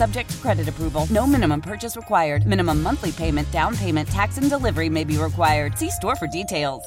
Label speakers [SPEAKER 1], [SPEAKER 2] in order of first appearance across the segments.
[SPEAKER 1] Subject to credit approval. No minimum purchase required. Minimum monthly payment, down payment, tax, and delivery may be required. See store for details.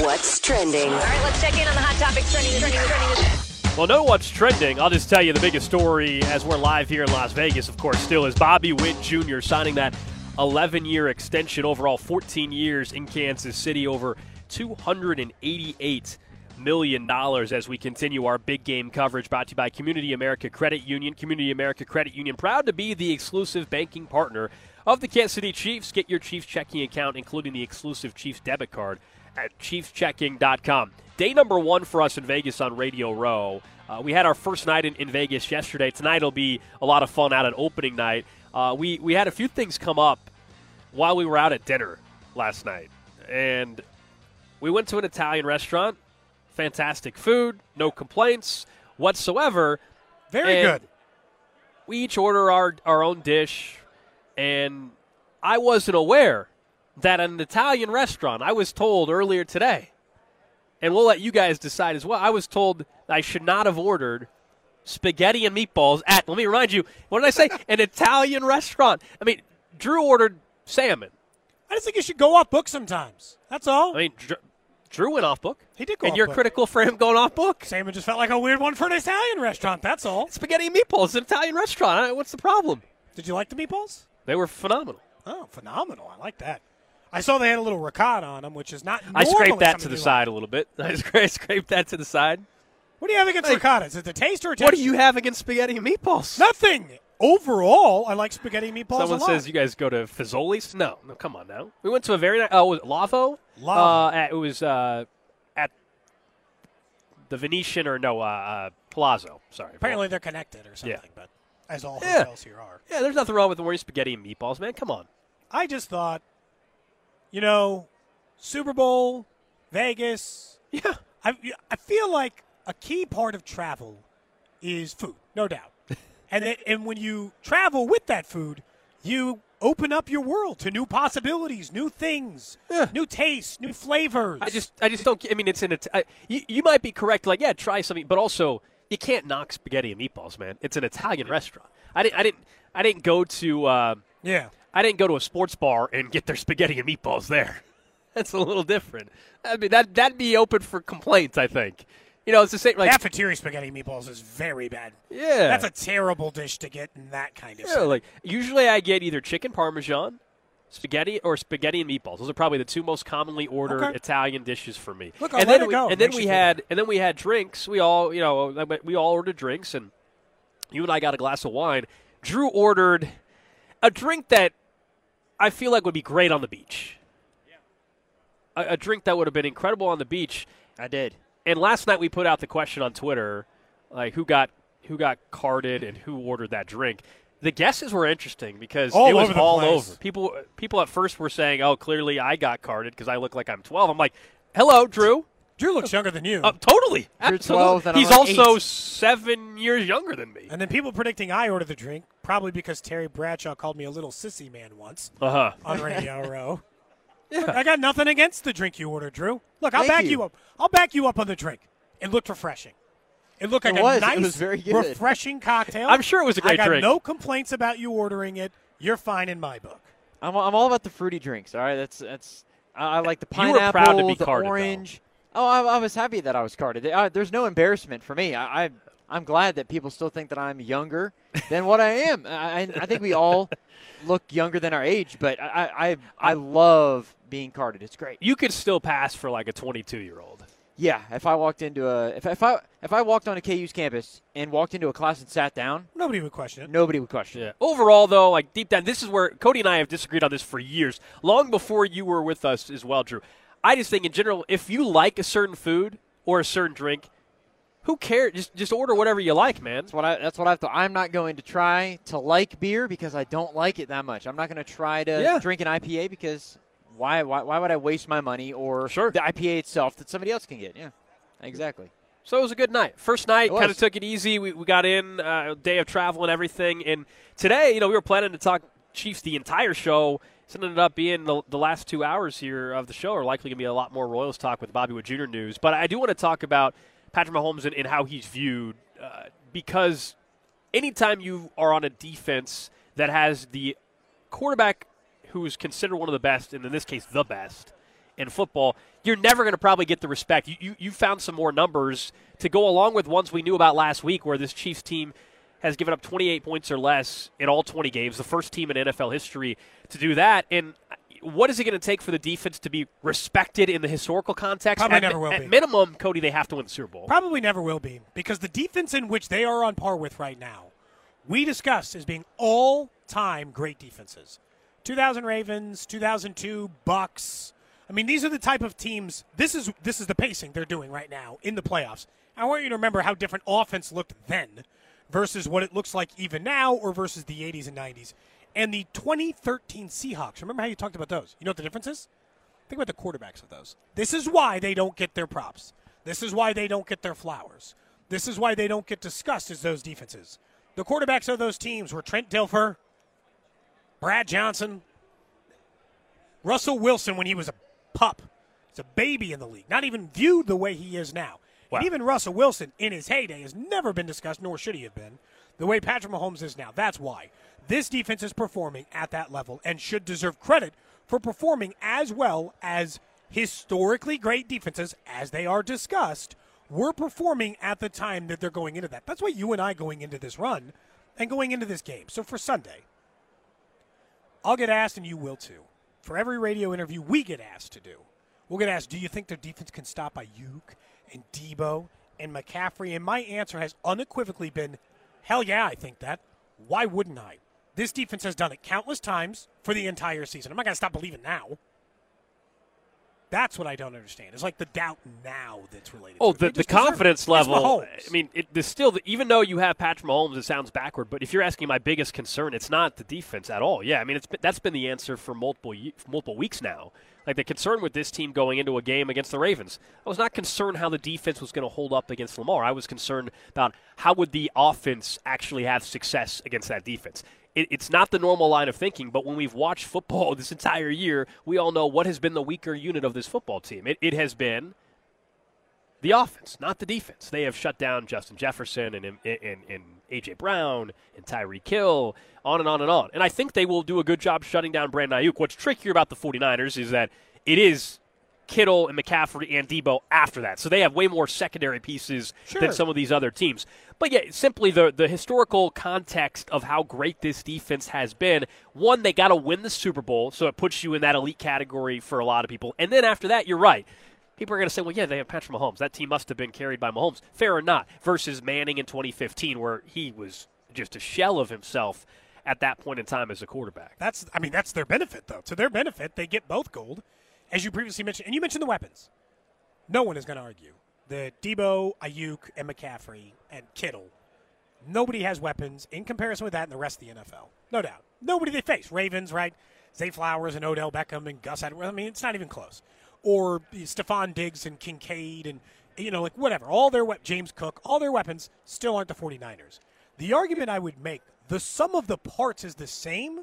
[SPEAKER 2] What's trending?
[SPEAKER 3] All right, let's check in on the hot topics trending. trending, trending.
[SPEAKER 4] Well, know what's trending. I'll just tell you the biggest story as we're live here in Las Vegas, of course, still is Bobby Witt Jr. signing that 11 year extension, overall 14 years in Kansas City, over 288 million dollars as we continue our big game coverage brought to you by Community America Credit Union. Community America Credit Union proud to be the exclusive banking partner of the Kansas City Chiefs. Get your Chiefs checking account, including the exclusive Chiefs debit card, at chiefschecking.com. Day number one for us in Vegas on Radio Row. Uh, we had our first night in, in, Vegas yesterday. Tonight will be a lot of fun out at opening night. Uh, we, we had a few things come up while we were out at dinner last night. And we went to an Italian restaurant fantastic food, no complaints whatsoever.
[SPEAKER 5] Very
[SPEAKER 4] and
[SPEAKER 5] good.
[SPEAKER 4] We each order our, our own dish, and I wasn't aware that an Italian restaurant, I was told earlier today, and we'll let you guys decide as well. I was told I should not have ordered spaghetti and meatballs at, let me remind you, what did I say? An Italian restaurant. I mean, Drew ordered salmon.
[SPEAKER 5] I just think you should go off book sometimes. That's all.
[SPEAKER 4] I mean, Drew went off book.
[SPEAKER 5] He did go
[SPEAKER 4] And you're
[SPEAKER 5] book.
[SPEAKER 4] critical for him going off book?
[SPEAKER 5] Salmon just felt like a weird one for an Italian restaurant. That's all.
[SPEAKER 4] Spaghetti and meatballs, it's an Italian restaurant. What's the problem?
[SPEAKER 5] Did you like the meatballs?
[SPEAKER 4] They were phenomenal.
[SPEAKER 5] Oh, phenomenal. I like that. I saw they had a little ricotta on them, which is not.
[SPEAKER 4] I scraped that to the
[SPEAKER 5] you
[SPEAKER 4] side a little bit. I scra- scraped that to the side.
[SPEAKER 5] What do you have against
[SPEAKER 4] Hey,
[SPEAKER 5] ricotta? Is it the taste or a
[SPEAKER 4] What do you have against spaghetti and meatballs?
[SPEAKER 5] Nothing. Overall, I like spaghetti and meatballs
[SPEAKER 4] Someone
[SPEAKER 5] a lot.
[SPEAKER 4] says you guys go to Fazoli's. No, no, come on now. We went to a very nice. Oh, was it Lavo?
[SPEAKER 5] Lavo.
[SPEAKER 4] Uh, at, it was uh, at the Venetian or no uh, uh, Palazzo. Sorry.
[SPEAKER 5] Apparently, they're connected or something,
[SPEAKER 4] Yeah.
[SPEAKER 5] but as all
[SPEAKER 4] Yeah.
[SPEAKER 5] hotels here are.
[SPEAKER 4] Yeah, there's nothing wrong with ordering spaghetti and meatballs, man. Come on.
[SPEAKER 5] I just thought, you know, Super Bowl, Vegas.
[SPEAKER 4] Yeah.
[SPEAKER 5] I, I feel like a key part of travel is food, no doubt. And and when you travel with that food, you open up your world to new possibilities, new things,
[SPEAKER 4] Yeah.
[SPEAKER 5] new tastes, new flavors.
[SPEAKER 4] I just, I just don't. I mean, it's in it. You, you might be correct. Like, yeah, try something, but also you can't knock spaghetti and meatballs, man. It's an Italian restaurant. I didn't, I didn't, I didn't go to, uh,
[SPEAKER 5] yeah.
[SPEAKER 4] I didn't go to a sports bar and get their spaghetti and meatballs there. That's a little different. I mean, that that'd be open for complaints. I think. You know, it's the same. Like,
[SPEAKER 5] Cafeteria spaghetti meatballs is very bad.
[SPEAKER 4] yeah,
[SPEAKER 5] That's a terrible dish to get in that kind of
[SPEAKER 4] yeah.
[SPEAKER 5] setting.
[SPEAKER 4] Like, usually I get either chicken parmesan, spaghetti, or spaghetti and meatballs. Those are probably the two most commonly ordered
[SPEAKER 5] Okay.
[SPEAKER 4] Italian dishes for me.
[SPEAKER 5] Look, I'll
[SPEAKER 4] and
[SPEAKER 5] let
[SPEAKER 4] then
[SPEAKER 5] it
[SPEAKER 4] we,
[SPEAKER 5] go.
[SPEAKER 4] and then we had
[SPEAKER 5] good.
[SPEAKER 4] and then we had drinks. We all, you know, we all ordered drinks, and you and I got a glass of wine. Drew ordered a drink that I feel like would be great on the beach. A, a drink that would have been incredible on the beach.
[SPEAKER 6] I did.
[SPEAKER 4] And last night we put out the question on Twitter, like who got who got carded and who ordered that drink. The guesses were interesting because
[SPEAKER 5] All
[SPEAKER 4] it was
[SPEAKER 5] over
[SPEAKER 4] all
[SPEAKER 5] place.
[SPEAKER 4] over. People people at first were saying, "Oh, clearly I got carded because I look like I'm 12." I'm like, "Hello, Drew."
[SPEAKER 5] Drew looks younger than you.
[SPEAKER 4] Uh, totally.
[SPEAKER 6] You're
[SPEAKER 4] Absolutely.
[SPEAKER 6] 12 and I'm
[SPEAKER 4] He's
[SPEAKER 6] like
[SPEAKER 4] also
[SPEAKER 6] eight.
[SPEAKER 4] seven years younger than me.
[SPEAKER 5] and then people predicting I ordered the drink, probably because Terry Bradshaw called me a little sissy man once
[SPEAKER 4] Uh huh.
[SPEAKER 5] on Radio Row. Look, I got nothing against the drink you ordered, Drew. Look, I'll
[SPEAKER 6] Thank
[SPEAKER 5] back
[SPEAKER 6] you.
[SPEAKER 5] you. up. I'll back you up on the drink. It looked refreshing. It looked
[SPEAKER 6] It
[SPEAKER 5] like a
[SPEAKER 6] was. It
[SPEAKER 5] nice,
[SPEAKER 6] was very good.
[SPEAKER 5] refreshing cocktail.
[SPEAKER 4] I'm sure it was a
[SPEAKER 5] I
[SPEAKER 4] great
[SPEAKER 5] got
[SPEAKER 4] drink.
[SPEAKER 5] no complaints about you ordering it. You're fine in my book.
[SPEAKER 6] I'm, I'm all about the fruity drinks. All right, that's that's. I, I like the
[SPEAKER 4] You were
[SPEAKER 6] pineapple,
[SPEAKER 4] proud to be
[SPEAKER 6] the
[SPEAKER 4] carded, though.
[SPEAKER 6] orange. Oh, I, I was happy that I was carded. Uh, there's no embarrassment for me. I, I I'm glad that people still think that I'm younger than what I am. I, I I think we all look younger than our age, but I I I, I love being carded. It's great.
[SPEAKER 4] You could still pass for like a 22 year old.
[SPEAKER 6] Yeah, if I walked into a if, if I if I walked on a KU's campus and walked into a class and sat down,
[SPEAKER 5] Nobody would question it.
[SPEAKER 6] nobody would question. it.
[SPEAKER 4] Overall, though, like deep down, this is where Cody and I have disagreed on this for years, long before you were with us as well, Drew. I just think, in general, if you like a certain food or a certain drink, who cares? Just just order whatever you like, man.
[SPEAKER 6] That's what I. That's what I thought. I'm not going to try to like beer because I don't like it that much. I'm not going to try to
[SPEAKER 4] Yeah.
[SPEAKER 6] drink an IPA because why, why? Why would I waste my money or
[SPEAKER 4] Sure.
[SPEAKER 6] the IPA itself that somebody else can get? Yeah, exactly.
[SPEAKER 4] So it was a good night. First night, kind of took it easy. We, we got in, uh, day of travel and everything. And today, you know, we were planning to talk Chiefs the entire show. It's ended up being the, the last two hours here of the show are likely going to be a lot more Royals talk with Bobby Witt Jr. news. But I do want to talk about Patrick Mahomes and, and how he's viewed uh, because anytime you are on a defense that has the quarterback who is considered one of the best, and in this case, the best in football, you're never going to probably get the respect. You, you, you found some more numbers to go along with ones we knew about last week, where this Chiefs team has given up 28 points or less in all 20 games, the first team in NFL history to do that. And what is it going to take for the defense to be respected in the historical context?
[SPEAKER 5] Probably
[SPEAKER 4] at,
[SPEAKER 5] never will
[SPEAKER 4] at
[SPEAKER 5] be.
[SPEAKER 4] minimum, Cody, they have to win the Super Bowl.
[SPEAKER 5] Probably never will be because the defense in which they are on par with right now, we discussed as being all-time great defenses. 2000 Ravens, 2002 Bucks. I mean, these are the type of teams. This is this is the pacing they're doing right now in the playoffs. I want you to remember how different offense looked then versus what it looks like even now, or versus the 80s and 90s. And the 2013 Seahawks. Remember how you talked about those? You know what the difference is? Think about the quarterbacks of those. This is why they don't get their props. This is why they don't get their flowers. This is why they don't get discussed as those defenses. The quarterbacks of those teams were Trent Dilfer, Brad Johnson, Russell Wilson when he was a pup. He's a baby in the league, not even viewed the way he is now.
[SPEAKER 4] Wow.
[SPEAKER 5] And even Russell Wilson in his heyday has never been discussed, nor should he have been, the way Patrick Mahomes is now. That's why. This defense is performing at that level and should deserve credit for performing as well as historically great defenses, as they are discussed, were performing at the time that they're going into that. That's why you and I going into this run and going into this game. So for Sunday, I'll get asked, and you will too. For every radio interview we get asked to do, we'll get asked, do you think their defense can stop Aiyuk and Deebo and McCaffrey? And my answer has unequivocally been, hell yeah, I think that. Why wouldn't I? This defense has done it countless times for the entire season. I'm not going to stop believing now. That's what I don't understand. It's like the doubt now that's related.
[SPEAKER 4] Oh,
[SPEAKER 5] to
[SPEAKER 4] the, the
[SPEAKER 5] deserve it.
[SPEAKER 4] confidence level. I mean, it, there's still, the, even though you have Patrick Mahomes, it sounds backward. But if you're asking my biggest concern, it's not the defense at all. Yeah, I mean, it's been, that's been the answer for multiple multiple weeks now. Like the concern with this team going into a game against the Ravens, I was not concerned how the defense was going to hold up against Lamar. I was concerned about how would the offense actually have success against that defense. It, it's not the normal line of thinking, but when we've watched football this entire year, we all know what has been the weaker unit of this football team. It, it has been the offense, not the defense. They have shut down Justin Jefferson and, and, and, and A.J. Brown and Tyreek Hill, on and on and on. And I think they will do a good job shutting down Brandon Aiyuk. What's trickier about the 49ers is that it is Kittle and McCaffrey and Deebo after that. So they have way more secondary pieces
[SPEAKER 5] Sure.
[SPEAKER 4] than some of these other teams. But yeah, simply the, the historical context of how great this defense has been. One, they got to win the Super Bowl, so it puts you in that elite category for a lot of people. And then after that, you're right. People are going to say, well, yeah, they have Patrick Mahomes. That team must have been carried by Mahomes. Fair or not, versus Manning in 2015, where he was just a shell of himself at that point in time as a quarterback.
[SPEAKER 5] That's I mean that's their benefit though. To their benefit, they get both gold, as you previously mentioned, and you mentioned the weapons. No one is going to argue the Deebo, Aiyuk, and McCaffrey and Kittle. Nobody has weapons in comparison with that in the rest of the NFL. No doubt. Nobody they face. Ravens, right? Zay Flowers and Odell Beckham and Gus Edwards. I mean, it's not even close. Or Stefon Diggs and Kincaid and you know, like whatever. All their we- James Cook, all their weapons still aren't the 49ers. The argument I would make, the sum of the parts is the same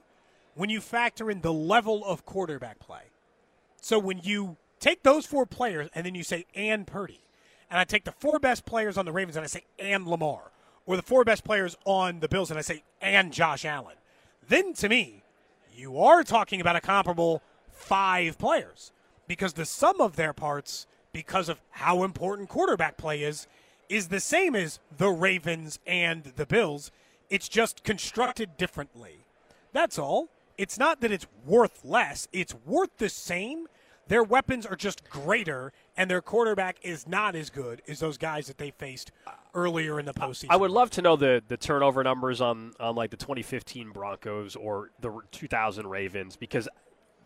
[SPEAKER 5] when you factor in the level of quarterback play. So when you take those four players and then you say and Purdy, and I take the four best players on the Ravens and I say and Lamar, or the four best players on the Bills and I say and Josh Allen, then to me, you are talking about a comparable five players because the sum of their parts, because of how important quarterback play is, is the same as the Ravens and the Bills. It's just constructed differently. That's all. It's not that it's worth less, it's worth the same. Their weapons are just greater, and their quarterback is not as good as those guys that they faced earlier in the postseason.
[SPEAKER 4] I would love to know the, the turnover numbers on, on like the 2015 Broncos or the 2000 Ravens because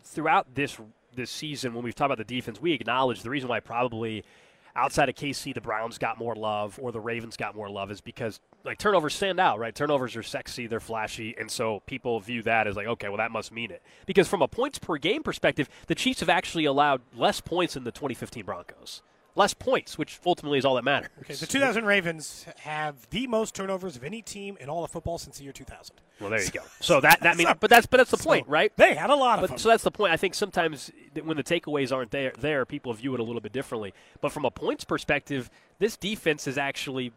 [SPEAKER 4] throughout this this season, when we've talked about the defense, we acknowledge the reason why probably outside of KC the Browns got more love or the Ravens got more love is because like turnovers stand out, right? Turnovers are sexy, they're flashy, and so people view that as like, okay, well that must mean it. Because from a points per game perspective, the Chiefs have actually allowed less points than the 2015 Broncos less points, which ultimately is all that matters.
[SPEAKER 5] Okay, the 2000 Ravens have the most turnovers of any team in all of football since the year 2000.
[SPEAKER 4] Well, there you go. So that that means, but that's but that's the
[SPEAKER 5] So
[SPEAKER 4] point, right?
[SPEAKER 5] They had a lot of
[SPEAKER 4] But, so that's the point. I think sometimes when the takeaways aren't there, there people view it a little bit differently. But from a points perspective, this defense has actually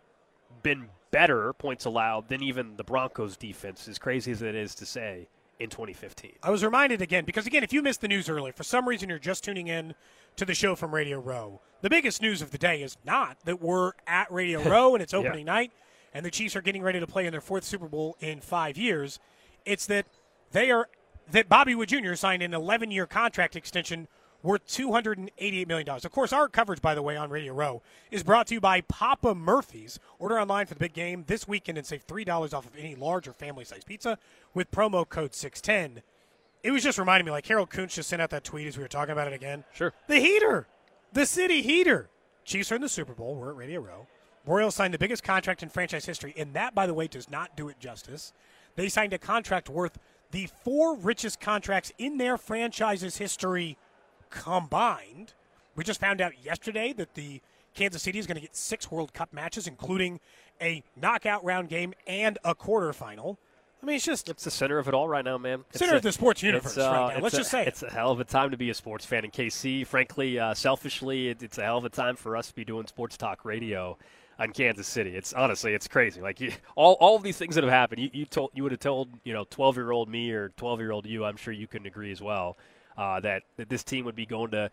[SPEAKER 4] been better points allowed than even the Broncos defense, as crazy as it is to say, in 2015.
[SPEAKER 5] I was reminded again because again, if you missed the news earlier, for some reason you're just tuning in to the show from Radio Row. The biggest news of the day is not that we're at Radio Row and it's
[SPEAKER 4] Yeah.
[SPEAKER 5] opening night, and the Chiefs are getting ready to play in their fourth Super Bowl in five years. It's that they are that Bobby Witt Jr. signed an 11-year contract extension worth 288 million dollars. Of course, our coverage, by the way, on Radio Row is brought to you by Papa Murphy's. Order online for the big game this weekend and save three dollars off of any large or family-sized pizza with promo code 610. It was just reminding me, like Harold Kuntz just sent out that tweet as we were talking about it again.
[SPEAKER 4] Sure.
[SPEAKER 5] The heater, the city heater. Chiefs are in the Super Bowl. We're at Radio Row. Royals signed the biggest contract in franchise history, and that, by the way, does not do it justice. They signed a contract worth the four richest contracts in their franchise's history combined. We just found out yesterday that the Kansas City is going to get six World Cup matches, including a knockout round game and a quarterfinal. I mean, it's just
[SPEAKER 4] It's the center of it all right now, man. It's
[SPEAKER 5] Center
[SPEAKER 4] a-
[SPEAKER 5] of the sports universe
[SPEAKER 4] uh,
[SPEAKER 5] right now. Let's
[SPEAKER 4] a-
[SPEAKER 5] just say it.
[SPEAKER 4] it's a hell of a time to be a sports fan in KC. Frankly, uh, selfishly, it, it's a hell of a time for us to be doing sports talk radio on Kansas City. It's honestly, it's crazy. Like you, all, all of these things that have happened, you, you told, you would have told, you know, twelve year old me or twelve year old you. I'm sure you couldn't agree as well uh, that that this team would be going to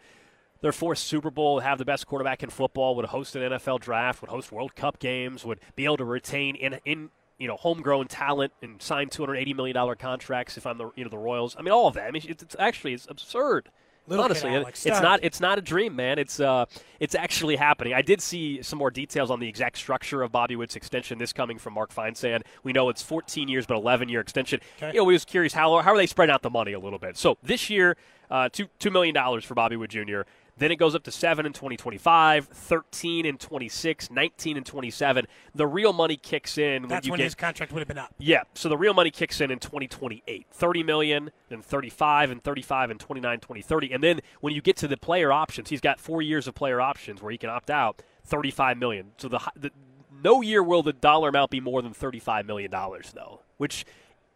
[SPEAKER 4] their fourth Super Bowl, have the best quarterback in football, would host an NFL draft, would host World Cup games, would be able to retain in in you know homegrown talent and sign 280 million dollar contracts if I'm the you know the Royals. I mean all of that. I mean it's, it's actually it's absurd.
[SPEAKER 5] Little
[SPEAKER 4] Honestly, it- it's not it's not a dream, man. It's uh it's actually happening. I did see some more details on the exact structure of Bobby Witt's extension. This coming from Mark Feinsand. We know it's 14 years, but 11 year extension.
[SPEAKER 5] Okay.
[SPEAKER 4] You know, we was curious how how are they spreading out the money a little bit. So this year, uh, two two million dollars for Bobby Witt Jr. Then it goes up to seven in 2025, 13 in 26, 19 in 27. The real money kicks in when
[SPEAKER 5] that's
[SPEAKER 4] you
[SPEAKER 5] when
[SPEAKER 4] get
[SPEAKER 5] his contract would have been up.
[SPEAKER 4] yeah, so the real money kicks in in 2028. 30 million, then 35 and 35 and 29, 20, 30. And then when you get to the player options, he's got 4 years of player options where he can opt out, 35 million. So the, the no year will the dollar amount be more than 35 million dollars though, which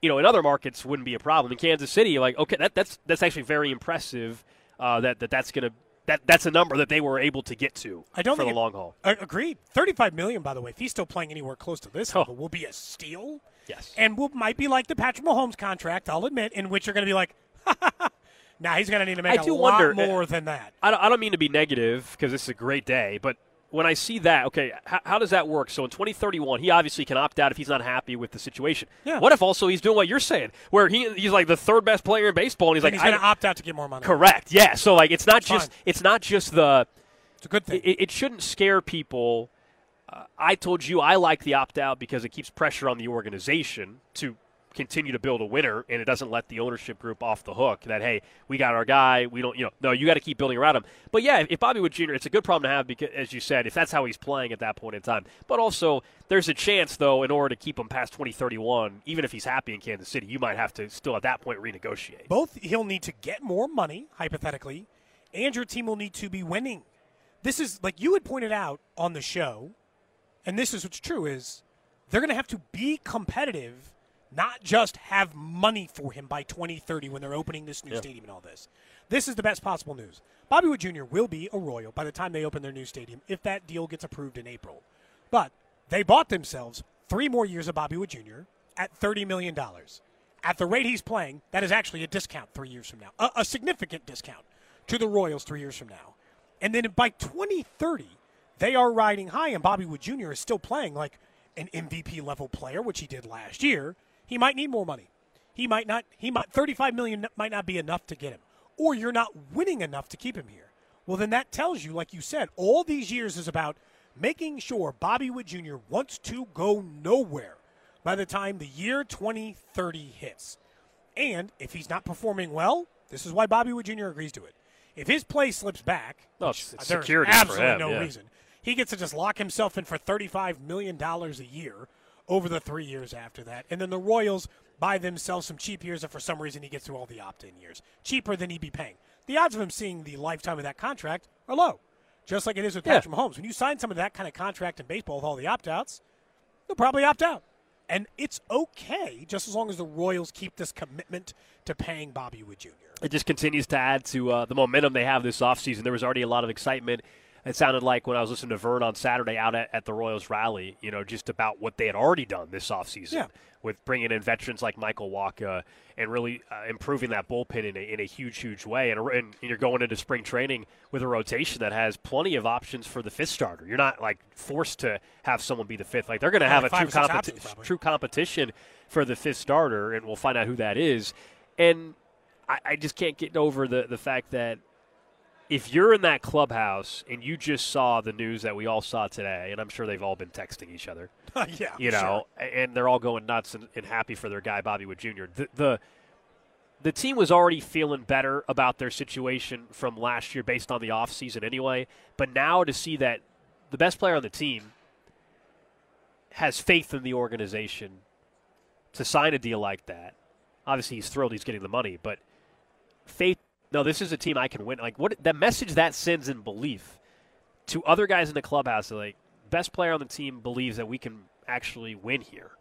[SPEAKER 4] you know, in other markets wouldn't be a problem. In Kansas City, like, okay, that, that's that's actually very impressive uh, that, that that's going to that that's a number that they were able to get to
[SPEAKER 5] I don't
[SPEAKER 4] for the
[SPEAKER 5] it-
[SPEAKER 4] long haul.
[SPEAKER 5] Agreed. Thirty-five million, by the way. If he's still playing anywhere close to this
[SPEAKER 4] Oh.
[SPEAKER 5] level, will be a steal.
[SPEAKER 4] Yes.
[SPEAKER 5] and will might be like the Patrick Mahomes contract. I'll admit, in which you're going to be like, now he's going to need to make
[SPEAKER 4] I
[SPEAKER 5] a
[SPEAKER 4] do
[SPEAKER 5] lot
[SPEAKER 4] wonder-
[SPEAKER 5] more than that.
[SPEAKER 4] I don't, I don't mean to be negative because this is a great day, but when I see that, okay, how, how does that work? So in 2031, he obviously can opt out if he's not happy with the situation.
[SPEAKER 5] Yeah.
[SPEAKER 4] What if also he's doing what you're saying, where he he's like the third best player in baseball, and he's
[SPEAKER 5] And
[SPEAKER 4] like,
[SPEAKER 5] he's going to opt out to get more money.
[SPEAKER 4] correct, yeah. So like, it's not just
[SPEAKER 5] Fine.
[SPEAKER 4] it's not just the
[SPEAKER 5] It's a good thing.
[SPEAKER 4] it, it shouldn't scare people. Uh, I told you I like the opt out because it keeps pressure on the organization to continue to build a winner, and it doesn't let the ownership group off the hook. That hey, we got our guy. We don't, you know, no, you got to keep building around him. But yeah, if Bobby Witt Jr., it's a good problem to have because, as you said, if that's how he's playing at that point in time. But also, there's a chance though, in order to keep him past 2031, even if he's happy in Kansas City, you might have to still at that point renegotiate.
[SPEAKER 5] Both he'll need to get more money, hypothetically, and your team will need to be winning. This is like you had pointed out on the show, and this is what's true is they're going to have to be competitive, not just have money for him by 2030 when they're opening this new stadium and all this. This is the best possible news. Bobby Witt Jr. will be a Royal by the time they open their new stadium if that deal gets approved in April. But they bought themselves three more years of Bobby Witt Jr. at $30 million. At the rate he's playing, that is actually a discount three years from now, a, a significant discount to the Royals three years from now. And then by 2030, they are riding high, and Bobby Witt Jr. is still playing like an MVP level player, which he did last year. He might need more money. He might not. He might 35 million might not be enough to get him. or you're not winning enough to keep him here. Well, then that tells you, like you said, all these years is about making sure Bobby Witt Jr. wants to go nowhere by the time the year 2030 hits. And if he's not performing well, this is why Bobby Witt Jr. agrees to it. If his play slips back,
[SPEAKER 4] No,
[SPEAKER 5] which uh,
[SPEAKER 4] it's
[SPEAKER 5] there's
[SPEAKER 4] security for
[SPEAKER 5] absolutely
[SPEAKER 4] him,
[SPEAKER 5] no
[SPEAKER 4] yeah.
[SPEAKER 5] reason, he gets to just lock himself in for $35 million a year over the three years after that. And then the Royals buy themselves some cheap years if for some reason he gets through all the opt in years. Cheaper than he'd be paying. The odds of him seeing the lifetime of that contract are low. Just like it is with
[SPEAKER 4] Yeah.
[SPEAKER 5] Patrick Mahomes. When you sign some of that kind of contract in baseball with all the opt outs, they'll probably opt out. And it's okay just as long as the Royals keep this commitment to paying Bobby Witt Jr.
[SPEAKER 4] it just continues to add to uh, the momentum they have this offseason. There was already a lot of excitement. It sounded like when I was listening to Vern on Saturday out at, at the Royals rally, you know, just about what they had already done this offseason
[SPEAKER 5] Yeah.
[SPEAKER 4] with bringing in veterans like Michael Wacha and really uh, improving that bullpen in a, in a huge, huge way. And, and you're going into spring training with a rotation that has plenty of options for the fifth starter. You're not like forced to have someone be the fifth. Like they're going to have a true, competi- true competition for the fifth starter, and we'll find out who that is. And I, I just can't get over the, the fact that if you're in that clubhouse and you just saw the news that we all saw today, and I'm sure they've all been texting each other,
[SPEAKER 5] yeah.
[SPEAKER 4] you know, and they're all going nuts and, and happy for their guy Bobby Witt Jr. The, the the team was already feeling better about their situation from last year based on the offseason anyway, but now to see that the best player on the team has faith in the organization to sign a deal like that. Obviously, he's thrilled he's getting the money, but faith. No, this is a team I can win. Like what that message that sends in belief to other guys in the clubhouse. Like best player on the team believes that we can actually win here.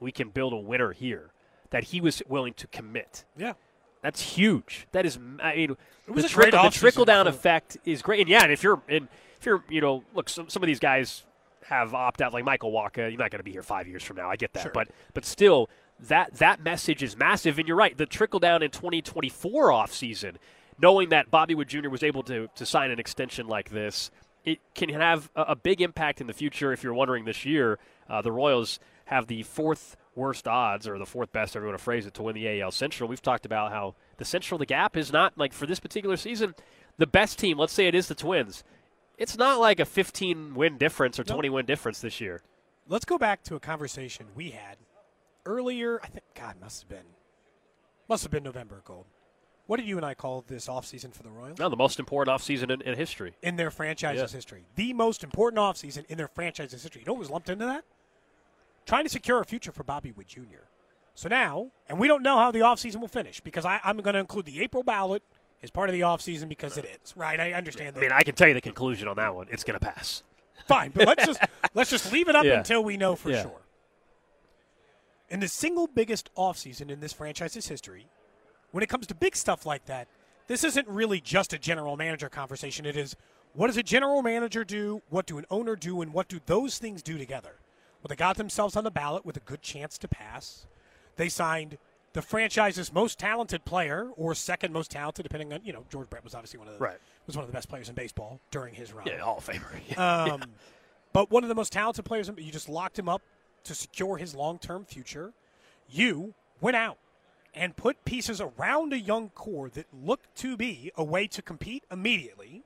[SPEAKER 4] We can build a winner here. That he was willing to commit.
[SPEAKER 5] Yeah.
[SPEAKER 4] That's huge. That is, I mean, it
[SPEAKER 5] was
[SPEAKER 4] the,
[SPEAKER 5] a great
[SPEAKER 4] trickle, the trickle down effect is great. And yeah, and if you're, and if you're, you know, look, some, some of these guys have opt out, like Michael Wacha. You're not going to be here five years from now. I get that,
[SPEAKER 5] Sure.
[SPEAKER 4] but but still, that that message is massive. And you're right. The trickle down in 2024 offseason, knowing that Bobby Witt Jr. was able to to sign an extension like this, it can have a, a big impact in the future. If you're wondering this year, uh, the Royals have the fourth worst odds, or the fourth best, however you want to phrase it, to win the AL Central. We've talked about how the Central, the gap is not like for this particular season, the best team. Let's say it is the Twins. It's not like a 15 win difference or
[SPEAKER 5] Nope.
[SPEAKER 4] 20 win difference this year.
[SPEAKER 5] Let's go back to a conversation we had earlier. I think God must have been must have been November Gold. What did you and I call this offseason for the Royals?
[SPEAKER 4] No, the most important offseason in, in history.
[SPEAKER 5] In their franchise's
[SPEAKER 4] Yeah.
[SPEAKER 5] history. The most important offseason in their franchise's history. You know what was lumped into that? Trying to secure a future for Bobby Witt Jr. So now, and we don't know how the offseason will finish because I, I'm going to include the April ballot as part of the offseason because it is, right? I understand
[SPEAKER 4] I
[SPEAKER 5] that.
[SPEAKER 4] mean, I can tell you the conclusion on that one. It's going to pass.
[SPEAKER 5] Fine, but let's just let's just leave it up
[SPEAKER 4] Yeah.
[SPEAKER 5] until we know for
[SPEAKER 4] Yeah.
[SPEAKER 5] sure. In the single biggest offseason in this franchise's history, when it comes to big stuff like that, this isn't really just a general manager conversation. It is what does a general manager do, what do an owner do, and what do those things do together? Well, they got themselves on the ballot with a good chance to pass. They signed the franchise's most talented player, or second most talented, depending on you know George Brett was obviously one of the
[SPEAKER 4] Right.
[SPEAKER 5] was one of the best players in baseball during his run.
[SPEAKER 4] Yeah, Hall of Famer.
[SPEAKER 5] Um, But one of the most talented players, you just locked him up to secure his long term future. You went out and put pieces around a young core that looked to be a way to compete immediately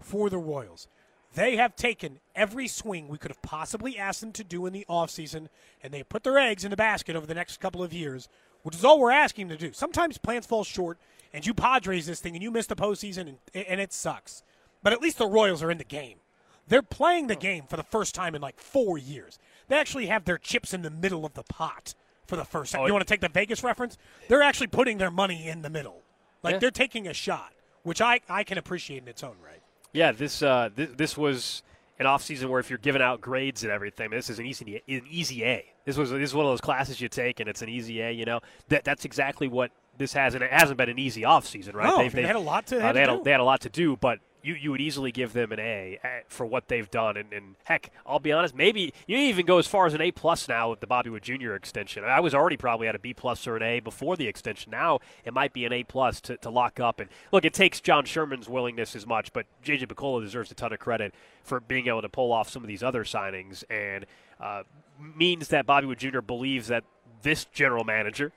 [SPEAKER 5] for the Royals. They have taken every swing we could have possibly asked them to do in the offseason, and they put their eggs in the basket over the next couple of years, which is all we're asking them to do. Sometimes plans fall short, and you Padres this thing, and you miss the postseason, and, and it sucks. But at least the Royals are in the game. They're playing the game for the first time in like four years. They actually have their chips in the middle of the pot for the first time.
[SPEAKER 4] Oh,
[SPEAKER 5] you want to take the Vegas reference? They're actually putting their money in the middle. Like
[SPEAKER 4] Yeah.
[SPEAKER 5] they're taking a shot, which I, I can appreciate in its own right.
[SPEAKER 4] Yeah, this uh, th- this was an off season where if you're giving out grades and everything, this is an easy an easy A. This was this is one of those classes you take and it's an easy A. You know that that's exactly what this has, and it hasn't been an easy off season, right?
[SPEAKER 5] No, they had a lot to-
[SPEAKER 4] uh, they had
[SPEAKER 5] do.
[SPEAKER 4] a, they had a lot to do, but. You, you would easily give them an A uh, for what they've done, and, and heck, I'll be honest. Maybe you even go as far as an A plus now with the Bobby Witt Jr. extension. I was already probably at a B plus or an A before the extension. Now it might be an A plus to, to lock up. And look, it takes John Sherman's willingness as much, but JJ Picollo deserves a ton of credit for being able to pull off some of these other signings, and uh, means that Bobby Witt Jr. believes that this general manager,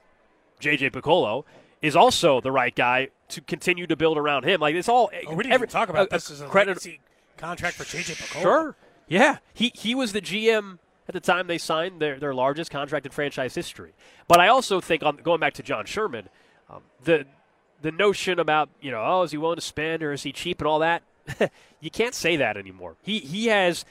[SPEAKER 4] JJ Picollo, is also the right guy to continue to build around him. Like it's all.
[SPEAKER 5] Oh, we didn't
[SPEAKER 4] every,
[SPEAKER 5] even talk about
[SPEAKER 4] a-
[SPEAKER 5] this as a
[SPEAKER 4] credit.
[SPEAKER 5] legacy contract for JJ.
[SPEAKER 4] Sure. Yeah. He he was the GM at the time they signed their, their largest contract in franchise history. But I also think on going back to John Sherman, um, the the notion about you know oh is he willing to spend or is he cheap and all that, you can't say that anymore. He he has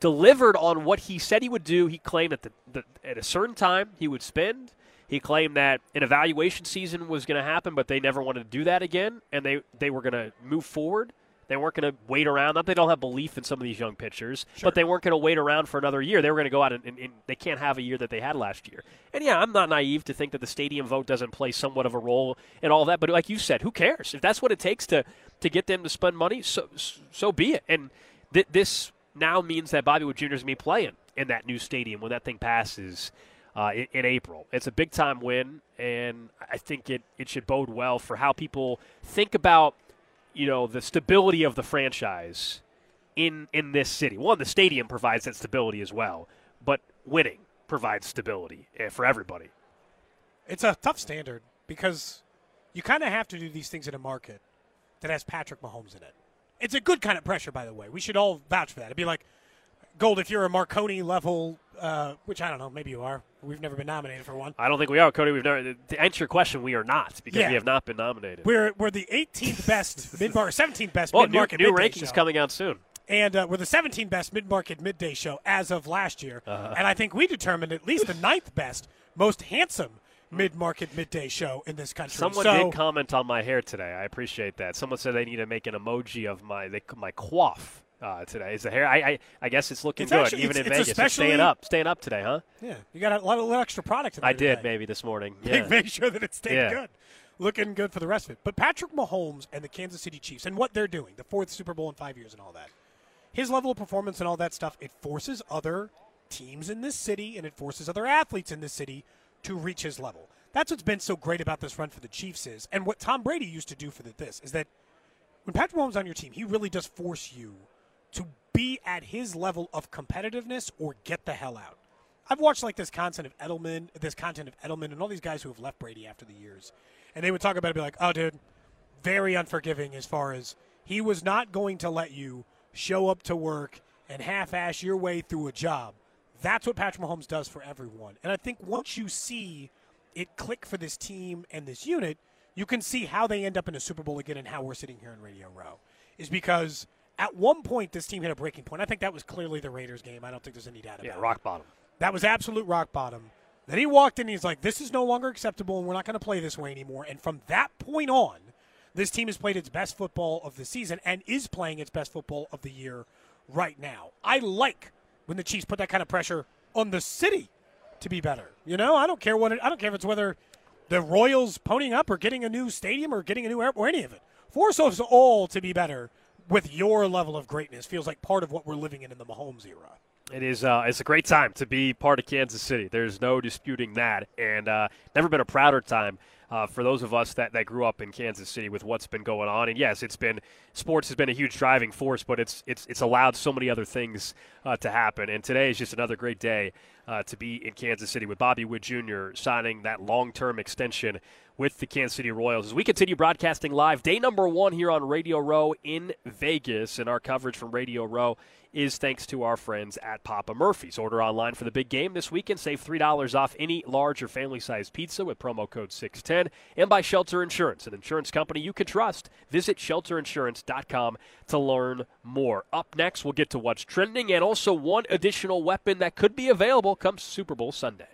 [SPEAKER 4] delivered on what he said he would do. He claimed that the, the, at a certain time he would spend. He claimed that an evaluation season was going to happen, but they never wanted to do that again, and they, they were going to move forward. They weren't going to wait around. Not they don't have belief in some of these young pitchers, but they weren't going to wait around for another year. They were going to go out and, and, and they can't have a year that they had last year. And yeah, I'm not naive to think that the stadium vote doesn't play somewhat of a role in all that. But like you said, who cares if that's what it takes to to get them to spend money? So so be it. And th- this now means that Bobby Witt Jr. is going to be playing in that new stadium when that thing passes uh, in, in April. It's a big time win, and I think it, it should bode well for how people think about you know the stability of the franchise in in this city. One, the stadium provides that stability as well, but winning provides stability eh, for everybody.
[SPEAKER 5] It's a tough standard because you kind of have to do these things in a market that has Patrick Mahomes in it. It's a good kind of pressure, by the way. We should all vouch for that. It'd be like, Gold, if you're a Marconi level, uh, which I don't know, maybe you are. We've never been nominated for one.
[SPEAKER 4] I don't think we are, Cody. We've never to answer your question. We are not because
[SPEAKER 5] Yeah.
[SPEAKER 4] we have not been nominated.
[SPEAKER 5] We're we're the 18th best mid market, 17th best
[SPEAKER 4] well,
[SPEAKER 5] mid market
[SPEAKER 4] new
[SPEAKER 5] midday
[SPEAKER 4] rankings
[SPEAKER 5] show.
[SPEAKER 4] coming out soon.
[SPEAKER 5] and uh, we're the 17th best mid market midday show as of last year.
[SPEAKER 4] Uh-huh.
[SPEAKER 5] And I think we determined at least the ninth best, most handsome mid market midday show in this country.
[SPEAKER 4] Someone
[SPEAKER 5] so,
[SPEAKER 4] did comment on my hair today. I appreciate that. Someone said they need to make an emoji of my they, my coif uh, today. Is the hair? I, I I guess it's looking
[SPEAKER 5] It's
[SPEAKER 4] good
[SPEAKER 5] actually-
[SPEAKER 4] even
[SPEAKER 5] it's-
[SPEAKER 4] in
[SPEAKER 5] it's
[SPEAKER 4] Vegas. It's staying up, staying up today, huh?
[SPEAKER 5] Yeah, you got a lot of extra product. In
[SPEAKER 4] I did
[SPEAKER 5] today.
[SPEAKER 4] maybe this morning.
[SPEAKER 5] Make-
[SPEAKER 4] Yeah.
[SPEAKER 5] Make sure that it stayed
[SPEAKER 4] Yeah.
[SPEAKER 5] good. Looking good for the rest of it. But Patrick Mahomes and the Kansas City Chiefs and what they're doing, the fourth Super Bowl in five years and all that, his level of performance and all that stuff, it forces other teams in this city and it forces other athletes in this city to reach his level. That's what's been so great about this run for the Chiefs is, and what Tom Brady used to do for the, this is that when Patrick Mahomes is on your team, he really does force you to be at his level of competitiveness or get the hell out. I've watched like this content of Edelman, this content of Edelman, and all these guys who have left Brady after the years, and they would talk about it, be like, "Oh, dude, very unforgiving as far as he was not going to let you show up to work and half-ass your way through a job." That's what Patrick Mahomes does for everyone, and I think once you see it click for this team and this unit, you can see how they end up in a Super Bowl again and how we're sitting here in Radio Row. Is because at one point this team hit a breaking point. I think that was clearly the Raiders game. I don't think there's any doubt about it.
[SPEAKER 4] Yeah, rock bottom.
[SPEAKER 5] That was absolute rock bottom. Then he walked in. He's like, "This is no longer acceptable, and we're not going to play this way anymore." And from that point on, this team has played its best football of the season and is playing its best football of the year right now. I like when the Chiefs put that kind of pressure on the city to be better. You know, I don't care what it, I don't care if it's whether the Royals ponying up or getting a new stadium or getting a new airport or any of it. Force us all to be better with your level of greatness. Feels like part of what we're living in in the Mahomes era.
[SPEAKER 4] It is. Uh, it's a great time to be part of Kansas City. There's no disputing that, and uh, never been a prouder time uh, for those of us that, that grew up in Kansas City with what's been going on. And yes, it's been sports has been a huge driving force, but it's it's it's allowed so many other things uh, to happen. And today is just another great day uh, to be in Kansas City with Bobby Witt Jr. signing that long-term extension with the Kansas City Royals. As we continue broadcasting live, day number one here on Radio Row in Vegas, and our coverage from Radio Row is thanks to our friends at Papa Murphy's. Order online for the big game this weekend. Save $3 off any large or family sized pizza with promo code 610. And by Shelter Insurance, an insurance company you can trust. Visit shelterinsurance.com to learn more. Up next, we'll get to what's trending and also one additional weapon that could be available come Super Bowl Sunday.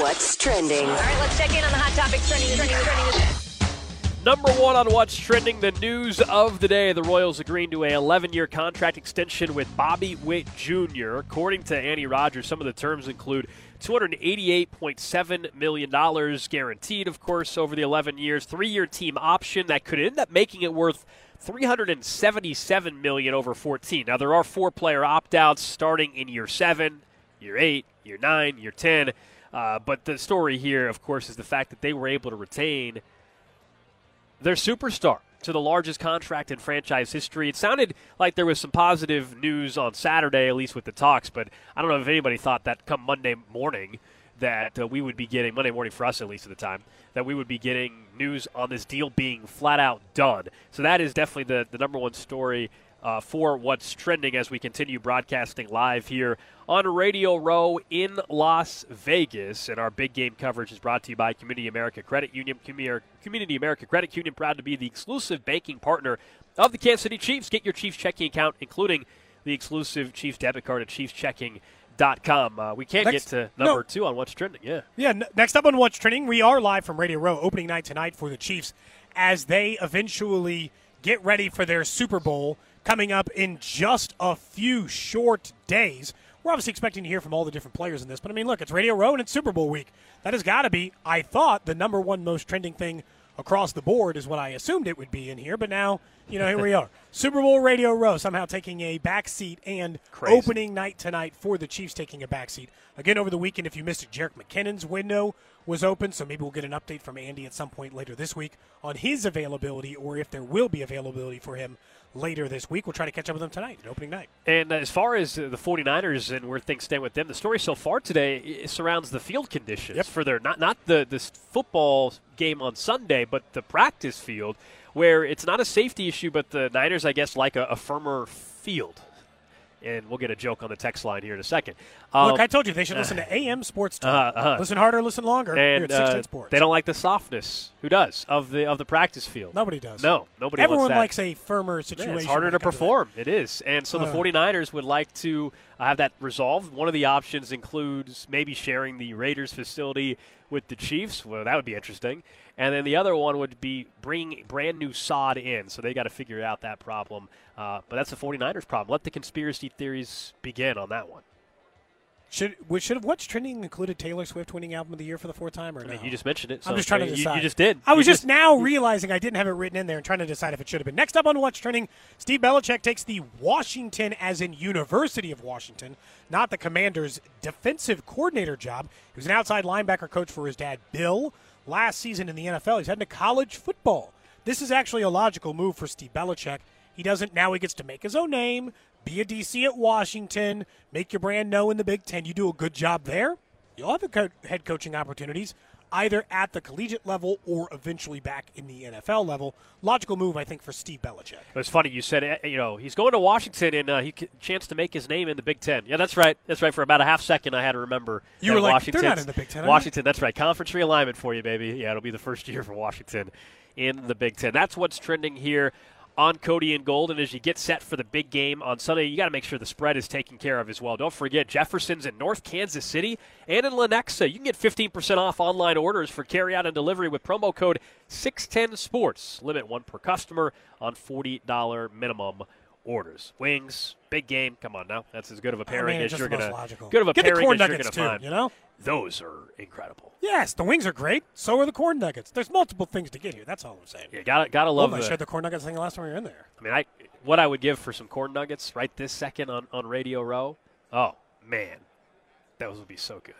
[SPEAKER 2] What's trending?
[SPEAKER 3] All right, let's check in on the hot topics trending, trending, trending.
[SPEAKER 4] Number one on what's trending, the news of the day. The Royals agreeing to a 11-year contract extension with Bobby Witt Jr. According to Annie Rogers, some of the terms include $288.7 million guaranteed, of course, over the 11 years. Three-year team option that could end up making it worth 377 million over 14. Now there are four-player opt-outs starting in year seven, year eight, year nine, year 10. Uh, but the story here, of course, is the fact that they were able to retain their superstar to the largest contract in franchise history. It sounded like there was some positive news on Saturday, at least with the talks, but I don't know if anybody thought that come Monday morning that uh, we would be getting, Monday morning for us at least at the time, that we would be getting news on this deal being flat out done. So that is definitely the, the number one story uh, for what's trending as we continue broadcasting live here on Radio Row in Las Vegas. And our big game coverage is brought to you by Community America Credit Union. Community America Credit Union, proud to be the exclusive banking partner of the Kansas City Chiefs. Get your Chiefs checking account, including the exclusive Chiefs debit card at ChiefsChecking.com. Uh, we can't
[SPEAKER 5] Next-
[SPEAKER 4] get to number
[SPEAKER 5] no.
[SPEAKER 4] two on what's trending. Yeah.
[SPEAKER 5] Yeah, n- next up on What's Trending, we are live from Radio Row, opening night tonight for the Chiefs as they eventually get ready for their Super Bowl coming up in just a few short days. We're obviously expecting to hear from all the different players in this, but I mean, look, it's Radio Row and it's Super Bowl week. That has got to be, I thought, the number one most trending thing across the board is what I assumed it would be in here, but now, you know, here we are. Super Bowl Radio Row somehow taking a back seat and
[SPEAKER 4] Crazy.
[SPEAKER 5] opening night tonight for the Chiefs taking a back seat. Again, over the weekend, if you missed it, Jerick McKinnon's window was open, so maybe we'll get an update from Andy at some point later this week on his availability or if there will be availability for him later this week. We'll try to catch up with him tonight, at opening night.
[SPEAKER 4] And as far as uh, the 49ers and where things stand with them, the story so far today surrounds the field conditions
[SPEAKER 5] Yep.
[SPEAKER 4] for their not not the this football game on Sunday, but the practice field, where it's not a safety issue, but the Niners, I guess, like a, a firmer field. And we'll get a joke on the text line here in a second. Um,
[SPEAKER 5] Look, I told you they should listen to AM Sports Talk.
[SPEAKER 4] Uh, uh,
[SPEAKER 5] listen harder, listen longer. here
[SPEAKER 4] and
[SPEAKER 5] at 16
[SPEAKER 4] uh,
[SPEAKER 5] Sports.
[SPEAKER 4] they don't like the softness. Who does of the of the practice field?
[SPEAKER 5] Nobody does.
[SPEAKER 4] No, nobody.
[SPEAKER 5] Everyone
[SPEAKER 4] wants that.
[SPEAKER 5] likes a firmer
[SPEAKER 4] Yeah,
[SPEAKER 5] situation.
[SPEAKER 4] it's harder to
[SPEAKER 5] it comes that.
[SPEAKER 4] perform. It is. And so the
[SPEAKER 5] Uh.
[SPEAKER 4] 49ers would like to have that resolved. One of the options includes maybe sharing the Raiders facility with the Chiefs. Well, that would be interesting. And then the other one would be bring brand new sod in. So they got to figure out that problem. Uh, but that's the 49ers problem. Let the conspiracy theories begin on that one.
[SPEAKER 5] Should, we should have what's trending included Taylor Swift winning album of the year for the fourth time or
[SPEAKER 4] I
[SPEAKER 5] no?
[SPEAKER 4] mean, you just mentioned it. So
[SPEAKER 5] I'm just trying to
[SPEAKER 4] you-
[SPEAKER 5] decide.
[SPEAKER 4] You, just did.
[SPEAKER 5] I
[SPEAKER 4] You
[SPEAKER 5] was just, now realizing I didn't have it written in there and trying to decide if it should have been. Next up on What's Trending, Steve Belichick takes the Washington, as in University of Washington, not the Commanders' defensive coordinator job. He was an outside linebacker coach for his dad, Bill, last season in the NFL. He's heading to college football. This is actually a logical move for Steve Belichick. He doesn't now he gets to make his own name, be a DC at Washington, make your brand known in the Big Ten. You do a good job there. You'll have co- head coaching opportunities either at the collegiate level or eventually back in the NFL level. Logical move, I think, for Steve Belichick.
[SPEAKER 4] It was funny you said eh, you know he's going to Washington and uh, he chance to make his name in the Big Ten. Yeah, that's right. That's right. For about a half second, I had to remember.
[SPEAKER 5] You were like, they're not in the Big Ten.
[SPEAKER 4] Washington. That's right. Conference realignment for you, baby. Yeah, it'll be the first year for Washington in the Big Ten. That's what's trending here on Cody and Gold. And as you get set for the big game on Sunday, you got to make sure the spread is taken care of as well. Don't forget Jefferson's in North Kansas City and in Lenexa. You can get 15% off online orders for carryout and delivery with promo code 610 Sports. Limit one per customer on $40 minimum orders. Wings, big game. Come on now, that's as good of a pairing
[SPEAKER 5] mean,
[SPEAKER 4] as you're gonna
[SPEAKER 5] logical.
[SPEAKER 4] good of a
[SPEAKER 5] Get the corn
[SPEAKER 4] as you're
[SPEAKER 5] nuggets
[SPEAKER 4] gonna
[SPEAKER 5] too,
[SPEAKER 4] find.
[SPEAKER 5] you know?
[SPEAKER 4] Those are incredible.
[SPEAKER 5] Yes, the wings are great. So are the corn nuggets. There's multiple things to get here. That's all I'm saying.
[SPEAKER 4] Yeah, gotta gotta love
[SPEAKER 5] I
[SPEAKER 4] the.
[SPEAKER 5] shared the corn nuggets thing last time we were in there.
[SPEAKER 4] I mean, I what I would give for some corn nuggets right this second on on Radio Row. Oh man, those would be so good.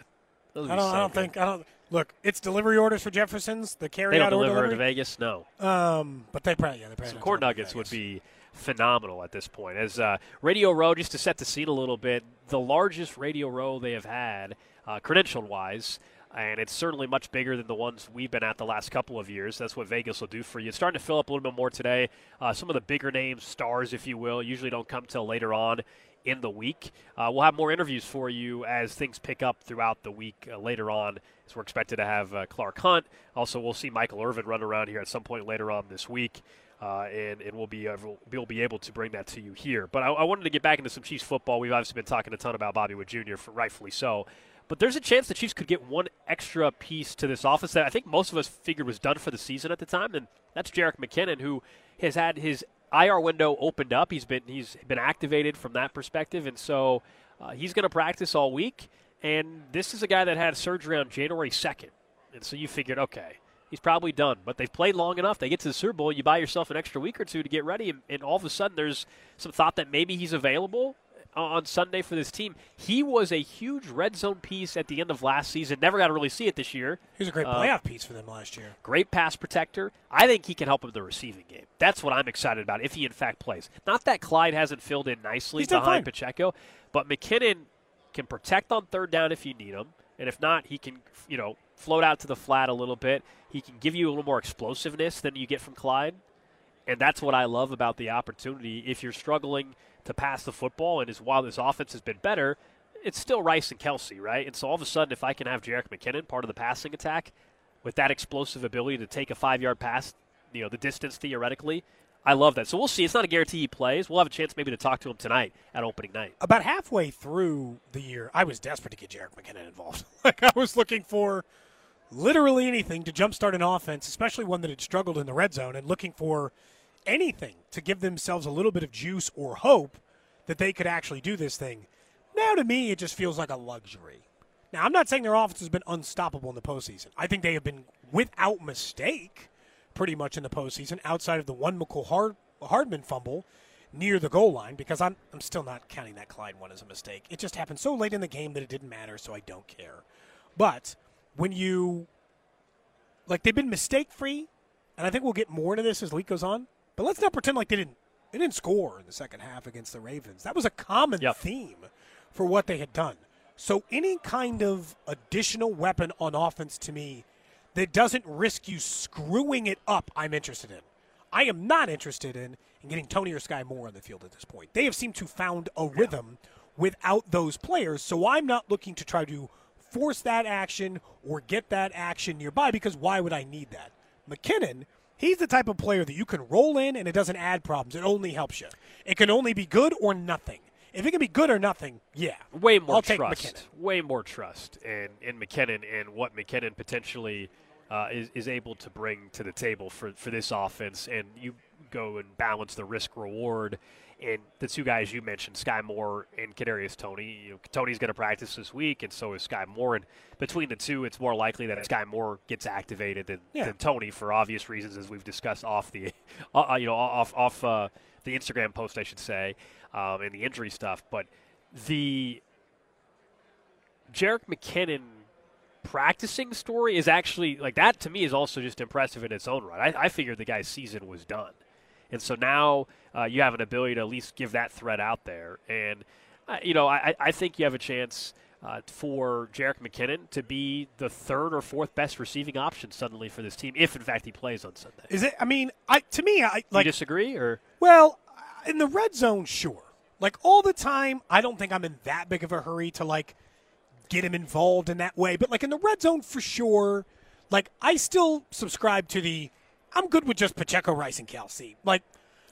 [SPEAKER 4] Those would
[SPEAKER 5] I don't.
[SPEAKER 4] so
[SPEAKER 5] I don't
[SPEAKER 4] good.
[SPEAKER 5] think. I don't. Look, it's delivery orders for Jeffersons. The carry
[SPEAKER 4] they don't
[SPEAKER 5] out
[SPEAKER 4] deliver to. Vegas. No.
[SPEAKER 5] Um, but they probably yeah they probably
[SPEAKER 4] Some corn nuggets would be phenomenal at this point. As uh, Radio Row, just to set the scene a little bit, the largest Radio Row they have had, uh, credentialed wise, and it's certainly much bigger than the ones we've been at the last couple of years. That's what Vegas will do for you. It's starting to fill up a little bit more today. Uh, some of the bigger names, stars, if you will, usually don't come till later on in the week. Uh, we'll have more interviews for you as things pick up throughout the week uh, later on. As we're expected to have uh, Clark Hunt. Also, we'll see Michael Irvin run around here at some point later on this week. Uh, and, and we'll be able, we'll be able to bring that to you here. But I, I wanted to get back into some Chiefs football. We've obviously been talking a ton about Bobby Witt Jr. For, rightfully so. But there's a chance the Chiefs could get one extra piece to this office that I think most of us figured was done for the season at the time, and that's Jerick McKinnon, who has had his IR window opened up. He's been he's been activated from that perspective, and so uh, he's going to practice all week. And this is a guy that had surgery on January 2nd, and so you figured, okay, he's probably done. But they've played long enough. They get to the Super Bowl. You buy yourself an extra week or two to get ready, and, and all of a sudden there's some thought that maybe he's available on Sunday for this team. He was a huge red zone piece at the end of last season. Never got to really see it this year.
[SPEAKER 5] He was a great
[SPEAKER 4] Uh,
[SPEAKER 5] playoff piece for them last year.
[SPEAKER 4] Great pass protector. I think he can help him the receiving game. That's what I'm excited about if he in fact plays. Not that Clyde hasn't filled in nicely behind
[SPEAKER 5] fine.
[SPEAKER 4] Pacheco, but McKinnon can protect on third down if you need him, and if not, he can you know float out to the flat a little bit. He can give you a little more explosiveness than you get from Clyde, and that's what I love about the opportunity. If you're struggling to pass the football, and as while this offense has been better, it's still Rice and Kelce, right? And so all of a sudden, if I can have Jerick McKinnon part of the passing attack with that explosive ability to take a five yard pass, you know, the distance theoretically, I love that. So we'll see. It's not a guarantee he plays. We'll have a chance maybe to talk to him tonight at opening night.
[SPEAKER 5] About halfway through the year, I was desperate to get Jerick McKinnon involved. like I was looking for literally anything to jumpstart an offense, especially one that had struggled in the red zone, and looking for anything to give themselves a little bit of juice or hope that they could actually do this thing. Now, to me, it just feels like a luxury. Now, I'm not saying their offense has been unstoppable in the postseason. I think they have been, without mistake, pretty much in the postseason, outside of the one Mecole Hard- Hardman fumble near the goal line, because I'm, I'm still not counting that Clyde one as a mistake. It just happened so late in the game that it didn't matter, so I don't care. But when you, like, they've been mistake free, and I think we'll get more into this as the week goes on, but let's not pretend like they didn't, they didn't score in the second half against the Ravens. That was a common
[SPEAKER 4] Yep.
[SPEAKER 5] theme for what they had done. So any kind of additional weapon on offense to me that doesn't risk you screwing it up, I'm interested in. I am not interested in, in getting Toney or Skyy Moore on the field at this point. They have seemed to found a rhythm without those players, so I'm not looking to try to force that action or get that action nearby because why would I need that? McKinnon, he's the type of player that you can roll in and it doesn't add problems. It only helps you. It can only be good or nothing. If it can be good or nothing, yeah.
[SPEAKER 4] way more
[SPEAKER 5] I'll take
[SPEAKER 4] trust,
[SPEAKER 5] McKinnon.
[SPEAKER 4] way more trust in, in McKinnon and what McKinnon potentially uh, is, is able to bring to the table for, for this offense. And you go and balance the risk reward. And the two guys you mentioned, Skyy Moore and Kadarius Toney, you know, Toney's going to practice this week, and so is Skyy Moore. And between the two, it's more likely that Skyy Moore gets activated than,
[SPEAKER 5] Yeah.
[SPEAKER 4] than Toney for obvious reasons, as we've discussed off the, uh, you know, off off uh, the Instagram post, I should say, um, and the injury stuff. But the Jerick McKinnon practicing story is actually like that to me is also just impressive in its own right. I, I figured the guy's season was done, and so now uh, you have an ability to at least give that threat out there, and uh, you know I, I think you have a chance. Uh, for Jerick McKinnon to be the third or fourth best receiving option suddenly for this team, if in fact he plays on Sunday.
[SPEAKER 5] Is it? I mean, I to me, I like.
[SPEAKER 4] you disagree, or
[SPEAKER 5] Well, in the red zone, sure. Like all the time, I don't think I'm in that big of a hurry to like get him involved in that way. But like in the red zone, for sure. Like I still subscribe to the. I'm good with just Pacheco, Rice, and Kelce. Like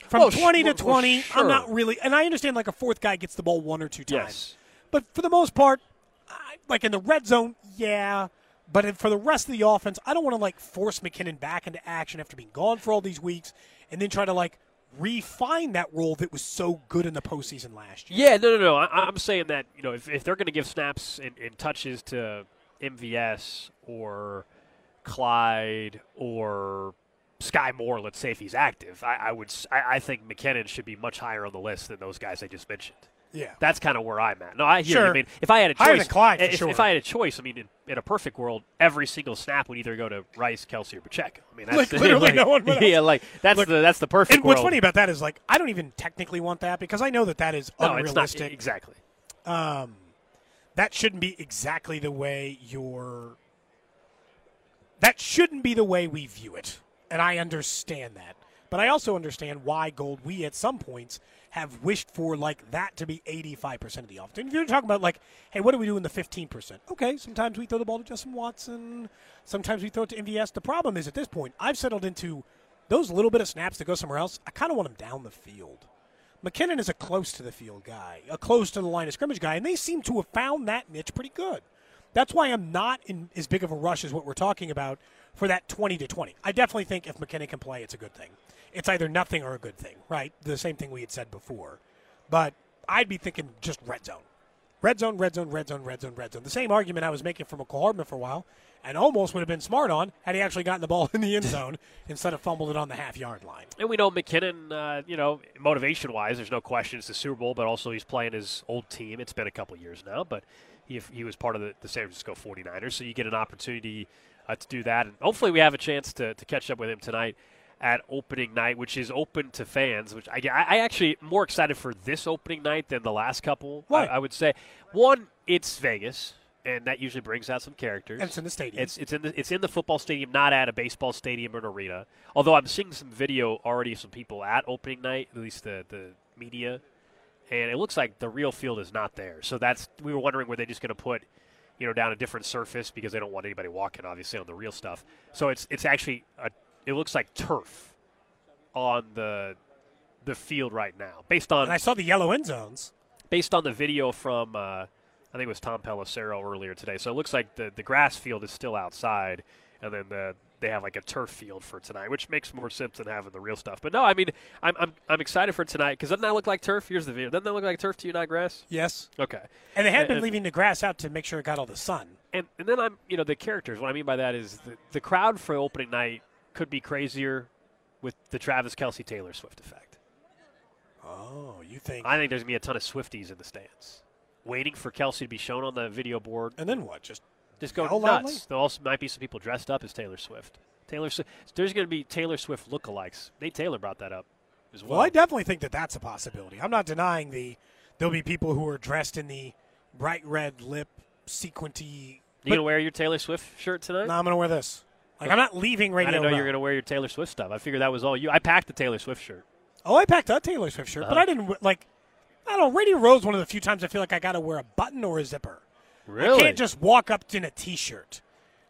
[SPEAKER 5] from
[SPEAKER 4] Well,
[SPEAKER 5] 20 to
[SPEAKER 4] sh- well,
[SPEAKER 5] 20,
[SPEAKER 4] sure.
[SPEAKER 5] I'm not really. And I understand like a fourth guy gets the ball one or two times.
[SPEAKER 4] Yes.
[SPEAKER 5] But for the most part, I, like in the red zone, yeah. But for the rest of the offense, I don't want to like force McKinnon back into action after being gone for all these weeks, and then try to like refine that role that was so good in the postseason last year.
[SPEAKER 4] Yeah, no, no, no. I, I'm saying that you know if, if they're going to give snaps and, and touches to MVS or Clyde or Skyy Moore, let's say if he's active, I, I would I, I think McKinnon should be much higher on the list than those guys I just mentioned.
[SPEAKER 5] Yeah.
[SPEAKER 4] That's kind of where I'm at. No, I hear you. I mean, if I had a choice,
[SPEAKER 5] Clyde,
[SPEAKER 4] if,
[SPEAKER 5] sure.
[SPEAKER 4] if I had a choice, I mean, in, in a perfect world, every single snap would either go to Rice, Kelce, or Pacheco. I mean, that's
[SPEAKER 5] Like, literally
[SPEAKER 4] like,
[SPEAKER 5] no one would
[SPEAKER 4] Yeah, like that's
[SPEAKER 5] Look,
[SPEAKER 4] the that's the perfect
[SPEAKER 5] And what's funny about that is like I don't even technically want that because I know that that is
[SPEAKER 4] no, it's not
[SPEAKER 5] unrealistic.
[SPEAKER 4] exactly.
[SPEAKER 5] um, that shouldn't be exactly the way your that shouldn't be the way we view it and i understand that but i also understand why gold we at some points have wished for like that to be 85% of the offense and if you're talking about like hey what do we do in the 15% okay sometimes we throw the ball to justin watson sometimes we throw it to mvs the problem is at this point i've settled into those little bit of snaps that go somewhere else i kind of want them down the field McKinnon is a close to the field guy, a close to the line of scrimmage guy, and they seem to have found that niche pretty good. That's why I'm not in as big of a rush as what we're talking about for that 20 to 20. I definitely think if McKinnon can play, it's a good thing. It's either nothing or a good thing, right? The same thing we had said before. But I'd be thinking just red zone. Red zone, red zone, red zone, red zone, red zone. The same argument I was making for Mecole Hardman for a while, and almost would have been smart on had he actually gotten the ball in the end zone instead of fumbled it on the half yard line.
[SPEAKER 4] And we know McKinnon, uh, you know, motivation wise, there's no question it's the Super Bowl, but also he's playing his old team. It's been a couple years now, but he, he was part of the, the San Francisco 49ers, so you get an opportunity uh, to do that. And hopefully we have a chance to, to catch up with him tonight at opening night, which is open to fans, which I, I actually more excited for this opening night than the last couple, I,
[SPEAKER 5] Why?
[SPEAKER 4] I would say. One, it's Vegas. And that usually brings out some characters.
[SPEAKER 5] And it's in the stadium.
[SPEAKER 4] It's it's in the it's in the football stadium, not at a baseball stadium or an arena. Although I'm seeing some video already, of some people at opening night, at least the the media, and it looks like the real field is not there. So that's we were wondering were they just going to put, you know, down a different surface because they don't want anybody walking obviously on the real stuff. So it's it's actually a, it looks like turf on the the field right now, based on
[SPEAKER 5] and I saw the yellow end zones.
[SPEAKER 4] based on the video from uh, I think it was Tom Pelissero earlier today. So it looks like the the grass field is still outside, and then the they have like a turf field for tonight, which makes more sense than having the real stuff. But no, I mean I'm I'm, I'm excited for tonight because doesn't that look like turf? Here's the video. Doesn't that look like turf to you, not grass?
[SPEAKER 5] Yes.
[SPEAKER 4] Okay.
[SPEAKER 5] And they had been
[SPEAKER 4] And-
[SPEAKER 5] leaving the grass out to make sure it got all the sun.
[SPEAKER 4] And and then I'm you know the characters. What I mean by that is the, the crowd for opening night could be crazier with the Travis Kelce Taylor Swift effect.
[SPEAKER 5] Oh, you think?
[SPEAKER 4] I think there's gonna be a ton of Swifties in the stands, waiting for Kelce to be shown on the video board.
[SPEAKER 5] and then what? Just
[SPEAKER 4] Just go nuts.
[SPEAKER 5] loudly?
[SPEAKER 4] There also might be some people dressed up as Taylor Swift. Taylor Swift. There's going to be Taylor Swift lookalikes. Nate Taylor brought that up as well.
[SPEAKER 5] well, I definitely think that that's a possibility. I'm not denying the there'll be people who are dressed in the bright red lip sequenty.
[SPEAKER 4] you going to wear your Taylor Swift shirt tonight?
[SPEAKER 5] No, I'm gonna wear this. Like I'm not leaving radio.
[SPEAKER 4] I didn't know you
[SPEAKER 5] Row.
[SPEAKER 4] were going to wear your Taylor Swift stuff. I figured that was all you. I packed the Taylor Swift shirt.
[SPEAKER 5] Oh, I packed a Taylor Swift shirt, but
[SPEAKER 4] Uh-huh.
[SPEAKER 5] I didn't like. I don't know. Radio Row's one of the few times I feel like I got to wear a button or a zipper.
[SPEAKER 4] Really?
[SPEAKER 5] I can't just walk up in a t-shirt.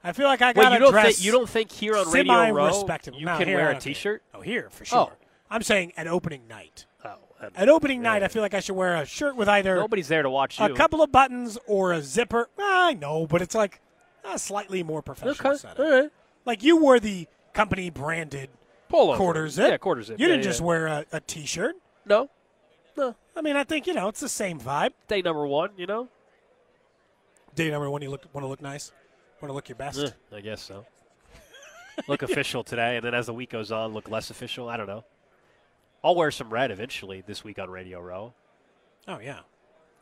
[SPEAKER 5] I feel like I got to
[SPEAKER 4] you don't
[SPEAKER 5] dress.
[SPEAKER 4] think you don't think here on Radio Row you
[SPEAKER 5] No,
[SPEAKER 4] can wear a T-shirt?
[SPEAKER 5] Oh, here for sure.
[SPEAKER 4] Oh.
[SPEAKER 5] I'm saying at opening night.
[SPEAKER 4] Oh,
[SPEAKER 5] At opening night,
[SPEAKER 4] Yeah.
[SPEAKER 5] I feel like I should wear a shirt with either
[SPEAKER 4] nobody's there to watch you.
[SPEAKER 5] a couple of buttons or a zipper. I know, but it's like a slightly more professional
[SPEAKER 4] Okay.
[SPEAKER 5] setting.
[SPEAKER 4] All right.
[SPEAKER 5] Like you wore the company branded
[SPEAKER 4] Polo.
[SPEAKER 5] quarter zip.
[SPEAKER 4] Yeah, quarter zip.
[SPEAKER 5] You
[SPEAKER 4] Yeah,
[SPEAKER 5] didn't
[SPEAKER 4] yeah.
[SPEAKER 5] just wear a, a t-shirt.
[SPEAKER 4] No. No.
[SPEAKER 5] I mean, I think you know it's the same vibe.
[SPEAKER 4] Day number one, you know?
[SPEAKER 5] Day number one, you look want to look nice, want to look your best.
[SPEAKER 4] Eh, I guess so. look official today, and then as the week goes on, look less official. I don't know. I'll wear some red eventually this week on Radio Row.
[SPEAKER 5] Oh yeah,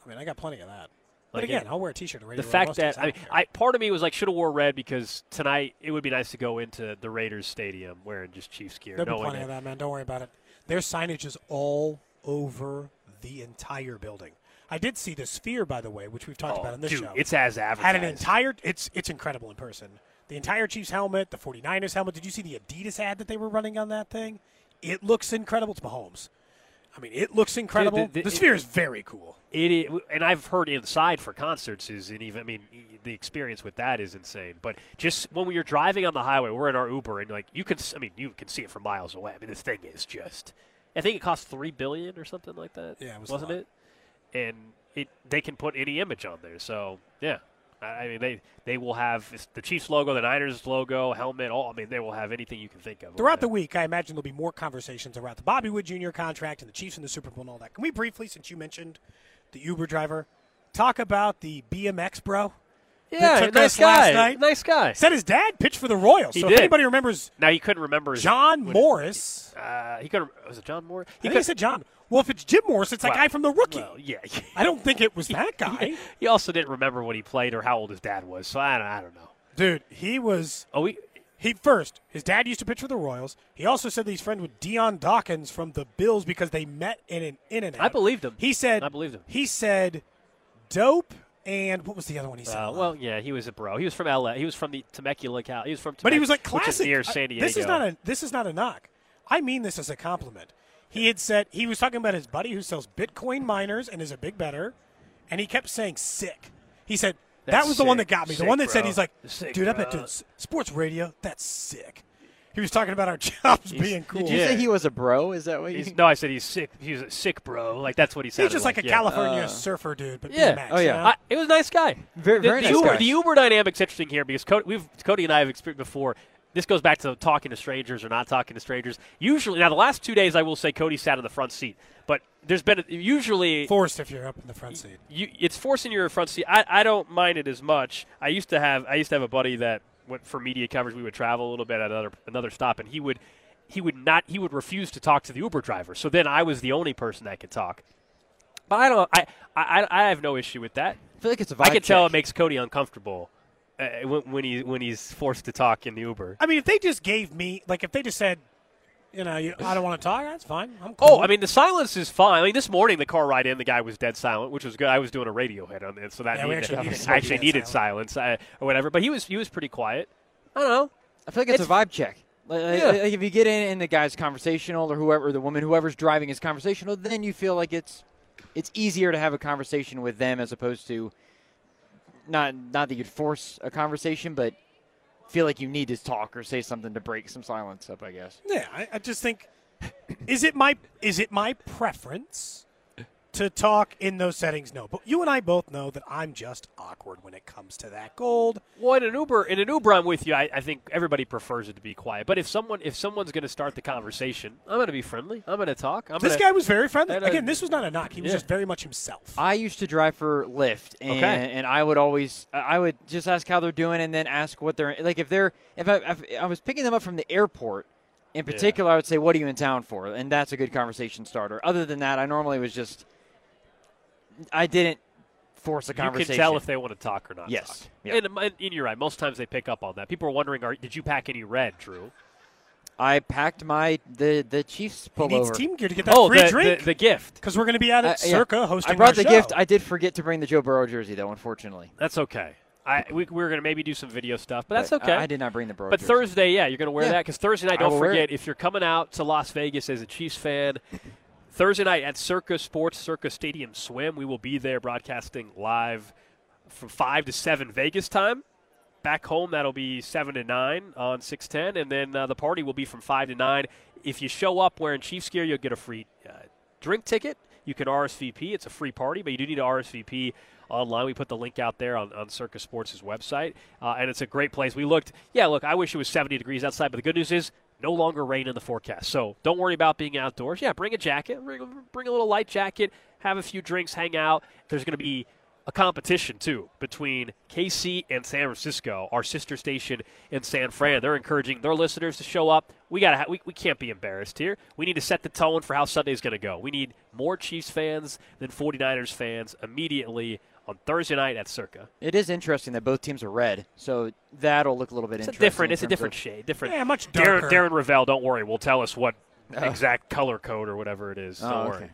[SPEAKER 5] I mean I got plenty of that. But
[SPEAKER 4] Like,
[SPEAKER 5] again,
[SPEAKER 4] it-
[SPEAKER 5] I'll wear a t-shirt.
[SPEAKER 4] The fact that I, mean. I part of me was like, should have wore red because tonight it would be nice to go into the Raiders stadium wearing just Chiefs gear.
[SPEAKER 5] There'll be plenty of
[SPEAKER 4] that-
[SPEAKER 5] man. Don't worry about it. Their signage is all over the entire building. I did see the Sphere, by the way, which we've talked
[SPEAKER 4] Oh,
[SPEAKER 5] about in this
[SPEAKER 4] dude,
[SPEAKER 5] show.
[SPEAKER 4] it's as advertised.
[SPEAKER 5] had an entire. It's it's incredible in person. The entire Chiefs helmet, the 49ers helmet. Did you see the Adidas ad that they were running on that thing? It looks incredible. It's Mahomes. I mean, it looks incredible.
[SPEAKER 4] the-
[SPEAKER 5] the,
[SPEAKER 4] it-
[SPEAKER 5] Sphere is very cool.
[SPEAKER 4] It is, and I've heard inside for concerts is, and even I mean, the experience with that is insane. But just when we are driving on the highway, we're in our Uber, and like you can, I mean, you can see it from miles away. I mean, this thing is just. I think it cost three billion or something like that.
[SPEAKER 5] Yeah, it was
[SPEAKER 4] wasn't
[SPEAKER 5] lot.
[SPEAKER 4] it? And it, they can put any image on there. So yeah, I, mean, they they will have the Chiefs logo, the Niners logo, helmet. All I mean, they will have anything you can think of.
[SPEAKER 5] Throughout the week, I imagine there'll be more conversations about the Bobby Witt Jr. contract and the Chiefs and the Super Bowl and all that. Can we briefly, since you mentioned the Uber driver, talk about the BMX bro?
[SPEAKER 4] Yeah,
[SPEAKER 5] took
[SPEAKER 4] nice
[SPEAKER 5] us last
[SPEAKER 4] guy.
[SPEAKER 5] night.
[SPEAKER 4] Nice guy.
[SPEAKER 5] Said his dad pitched for the Royals.
[SPEAKER 4] He
[SPEAKER 5] so
[SPEAKER 4] did.
[SPEAKER 5] if anybody remembers
[SPEAKER 4] Now he couldn't remember his
[SPEAKER 5] John
[SPEAKER 4] what-
[SPEAKER 5] Morris,
[SPEAKER 4] Uh, he could. Was it John Morris?
[SPEAKER 5] I think he said John. Well, if it's Jim Morris, it's that
[SPEAKER 4] Well,
[SPEAKER 5] guy from the rookie.
[SPEAKER 4] Well, yeah.
[SPEAKER 5] I don't think it was that guy.
[SPEAKER 4] he also didn't remember when he played or how old his dad was. So I don't, I don't know.
[SPEAKER 5] Dude, he was
[SPEAKER 4] Oh, we.
[SPEAKER 5] he first. His dad used to pitch for the Royals. He also said that he's friends with Dion Dawkins from the Bills because they met in an in and out.
[SPEAKER 4] I believed him.
[SPEAKER 5] He said
[SPEAKER 4] I believed him.
[SPEAKER 5] He said dope and what was the other one he said?
[SPEAKER 4] Uh, well, yeah, he was a bro. He was from L.A. He was from the Temecula, Cal. He was from.
[SPEAKER 5] but he was like classic.
[SPEAKER 4] near
[SPEAKER 5] I-
[SPEAKER 4] San Diego.
[SPEAKER 5] This is not a this is not a knock. I mean this as a compliment. He had said he was talking about his buddy who sells Bitcoin miners and is a big better, and he kept saying sick. He said that
[SPEAKER 4] That's
[SPEAKER 5] was the one that got me. The one that said he's like,
[SPEAKER 4] Sick,
[SPEAKER 5] dude, I bet
[SPEAKER 4] bro."
[SPEAKER 5] s- sports radio, that's sick. He was talking about our jobs being cool.
[SPEAKER 6] Did you
[SPEAKER 4] Yeah.
[SPEAKER 6] say he was a bro? Is that what you?
[SPEAKER 4] He's, no, I said he's sick. He's a sick bro. Like that's what he said.
[SPEAKER 5] He's just like, a California uh. surfer dude, but
[SPEAKER 4] Yeah.
[SPEAKER 5] BMX,
[SPEAKER 6] Oh, yeah.
[SPEAKER 5] you know?
[SPEAKER 4] I, it was a nice guy.
[SPEAKER 6] Very-
[SPEAKER 4] the,
[SPEAKER 6] very
[SPEAKER 4] the
[SPEAKER 6] nice
[SPEAKER 4] Uber,
[SPEAKER 6] guy.
[SPEAKER 4] The Uber dynamic's interesting here because Cody, we've Cody and I have experienced before. This goes back to talking to strangers or not talking to strangers. Usually, now the last two days, I will say Cody sat in the front seat, but there's been a, usually
[SPEAKER 5] Forced if you're up in the front seat.
[SPEAKER 4] you, it's forcing your front seat. I, I don't mind it as much. I used to have I used to have a buddy that went for media coverage. We would travel a little bit at another another stop, and he would he would not he would refuse to talk to the Uber driver. So then I was the only person that could talk. But I don't. I I, I have no issue with that.
[SPEAKER 6] I feel like it's a vibe
[SPEAKER 4] I can tell it makes Cody uncomfortable uh, when, when he when he's forced to talk in the Uber.
[SPEAKER 5] I mean, if they just gave me, like, if they just said, you know, you, I don't want to talk, that's fine. I'm cool.
[SPEAKER 4] Oh, I mean, the silence is fine. I mean, this morning the car ride in, the guy was dead silent, which was good. I was doing a radio hit on it, so that
[SPEAKER 5] Yeah,
[SPEAKER 4] needed,
[SPEAKER 5] actually needed
[SPEAKER 4] I actually needed silence uh, or whatever. But he was he was pretty quiet. I don't know.
[SPEAKER 6] I feel like it's,
[SPEAKER 4] It's-
[SPEAKER 6] a vibe check. Like, like-
[SPEAKER 4] Yeah.
[SPEAKER 6] like if you get in and the guy's conversational or whoever, the woman, whoever's driving is conversational, then you feel like it's it's easier to have a conversation with them as opposed to not not that you'd force a conversation, but feel like you need to talk or say something to break some silence up. I guess.
[SPEAKER 5] yeah, I, I just think, is it my is it my preference to talk in those settings? No, but you and I both know that I'm just awkward when it comes to that gold.
[SPEAKER 4] Well, in an Uber, in an Uber, I'm with you. I, I think everybody prefers it to be quiet. But if someone if someone's going to start the conversation, I'm going to be friendly. I'm going to talk. I'm
[SPEAKER 5] This
[SPEAKER 4] gonna,
[SPEAKER 5] guy was very friendly.
[SPEAKER 4] And,
[SPEAKER 5] Again, this was not a knock. He was
[SPEAKER 4] yeah.
[SPEAKER 5] just very much himself.
[SPEAKER 6] I used to drive for Lyft, and,
[SPEAKER 4] Okay.
[SPEAKER 6] and I would always, I would just ask how they're doing, and then ask what they're like. If they're, if I, if I was picking them up from the airport, in particular, I would say, "What are you in town for?" And that's a good conversation starter. Other than that, I normally was just, I didn't force a conversation.
[SPEAKER 4] you
[SPEAKER 6] conversation.
[SPEAKER 4] can tell if they want to talk or not.
[SPEAKER 6] Yes.
[SPEAKER 4] Talk.
[SPEAKER 6] Yeah.
[SPEAKER 4] And, and you're right. Most times they pick up on that. People are wondering, are, did you pack any red, Drew?
[SPEAKER 6] I packed my the the Chiefs
[SPEAKER 5] He needs team gear to get that
[SPEAKER 4] oh,
[SPEAKER 5] free
[SPEAKER 4] the,
[SPEAKER 5] drink
[SPEAKER 4] the the gift.
[SPEAKER 5] because we're going to be out at
[SPEAKER 6] Uh, yeah.
[SPEAKER 5] Circa hosting.
[SPEAKER 6] I brought
[SPEAKER 5] our
[SPEAKER 6] the
[SPEAKER 5] show.
[SPEAKER 6] gift. I did forget to bring the Joe Burrow jersey, though. Unfortunately,
[SPEAKER 4] That's okay. I we, we were going to maybe do some video stuff, but that's
[SPEAKER 6] But
[SPEAKER 4] okay.
[SPEAKER 6] I, I did not bring the Burrow.
[SPEAKER 4] But
[SPEAKER 6] jersey.
[SPEAKER 4] Thursday, yeah, you're going to wear
[SPEAKER 6] Yeah.
[SPEAKER 4] that because Thursday night. Don't forget if you're coming out to Las Vegas as a Chiefs fan. Thursday night at Circa Sports Circa Stadium Swim, we will be there broadcasting live from five to seven Vegas time. Back home, that'll be seven to nine on six ten, and then uh, the party will be from five to nine. If you show up wearing Chiefs gear, you'll get a free uh, drink ticket. You can RSVP. It's a free party, but you do need to RSVP online. We put the link out there on, on Circa Sports' website, uh, and it's a great place. We looked, yeah, look, I wish it was 70 degrees outside, but the good news is no longer rain in the forecast. So don't worry about being outdoors. Yeah, bring a jacket, bring, a little light jacket, have a few drinks, hang out. There's going to be a competition too between KC and San Francisco, our sister station in San Fran. They're encouraging their listeners to show up. We got ha- we, we can't be embarrassed here. We need to set the tone for how Sunday's going to go. We need more Chiefs fans than 49ers fans immediately on Thursday night at Circa.
[SPEAKER 6] It is interesting that both teams are red, so that'll look a little bit
[SPEAKER 4] It's a
[SPEAKER 6] interesting.
[SPEAKER 4] different
[SPEAKER 6] in
[SPEAKER 4] it's a different shade, different.
[SPEAKER 5] Yeah, much
[SPEAKER 4] Darren,
[SPEAKER 5] darker.
[SPEAKER 4] Darren Ravel, don't worry, we'll tell us what
[SPEAKER 6] Oh.
[SPEAKER 4] exact color code or whatever it is. Don't
[SPEAKER 6] Oh,
[SPEAKER 4] worry.
[SPEAKER 6] okay.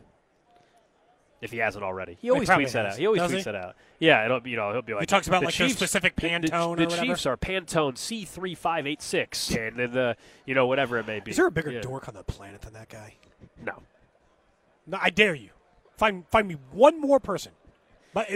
[SPEAKER 4] If he hasn't already, he
[SPEAKER 5] He
[SPEAKER 4] always
[SPEAKER 5] probably
[SPEAKER 4] tweets that out. He always
[SPEAKER 5] Does
[SPEAKER 4] tweets
[SPEAKER 5] he?
[SPEAKER 4] that out. Yeah, it'll you know he'll be like he
[SPEAKER 5] talks about,
[SPEAKER 4] the
[SPEAKER 5] like, those
[SPEAKER 4] Chiefs,
[SPEAKER 5] specific
[SPEAKER 4] the- the-
[SPEAKER 5] Pantone or
[SPEAKER 4] The,
[SPEAKER 5] whatever?
[SPEAKER 4] Chiefs are Pantone C three five eight six, and then the you know whatever it may be.
[SPEAKER 5] Is there a bigger
[SPEAKER 4] Yeah.
[SPEAKER 5] dork on the planet than that guy?
[SPEAKER 4] No.
[SPEAKER 5] No, I dare you. Find find me one more person. But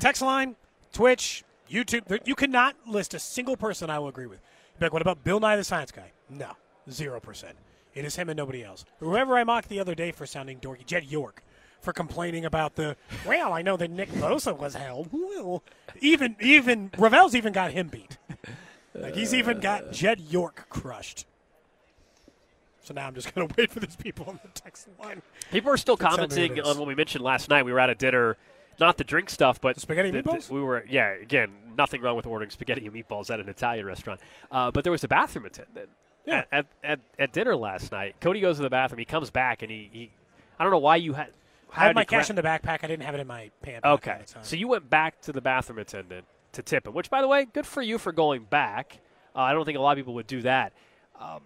[SPEAKER 5] text line, Twitch, YouTube. You cannot list a single person I will agree with. Like, what about Bill Nye the Science Guy? No, zero percent. It is him and nobody else. Whoever I mocked the other day for sounding dorky, Jed York, for complaining about the. Well, I know that Nick Bosa was held. Well, even even Ravel's even got him beat. Like he's even got Jed York crushed. So now I'm just going to wait for these people on the text line.
[SPEAKER 4] People are still commenting on what we mentioned last night. We were at a dinner not the drink stuff, but
[SPEAKER 5] The spaghetti
[SPEAKER 4] the- the-
[SPEAKER 5] meatballs?
[SPEAKER 4] we were yeah. Again, nothing wrong with ordering spaghetti and meatballs at an Italian restaurant, uh, but there was a bathroom attendant
[SPEAKER 5] Yeah.
[SPEAKER 4] at, at, at at dinner last night. Cody goes to the bathroom. He comes back and he, he I don't know why you had.
[SPEAKER 5] I had my cash in the backpack. I didn't have it in my pants.
[SPEAKER 4] Okay,
[SPEAKER 5] the time.
[SPEAKER 4] so you went back to the bathroom attendant to tip him, which, by the way, good for you for going back. Uh, I don't think a lot of people would do that. Um,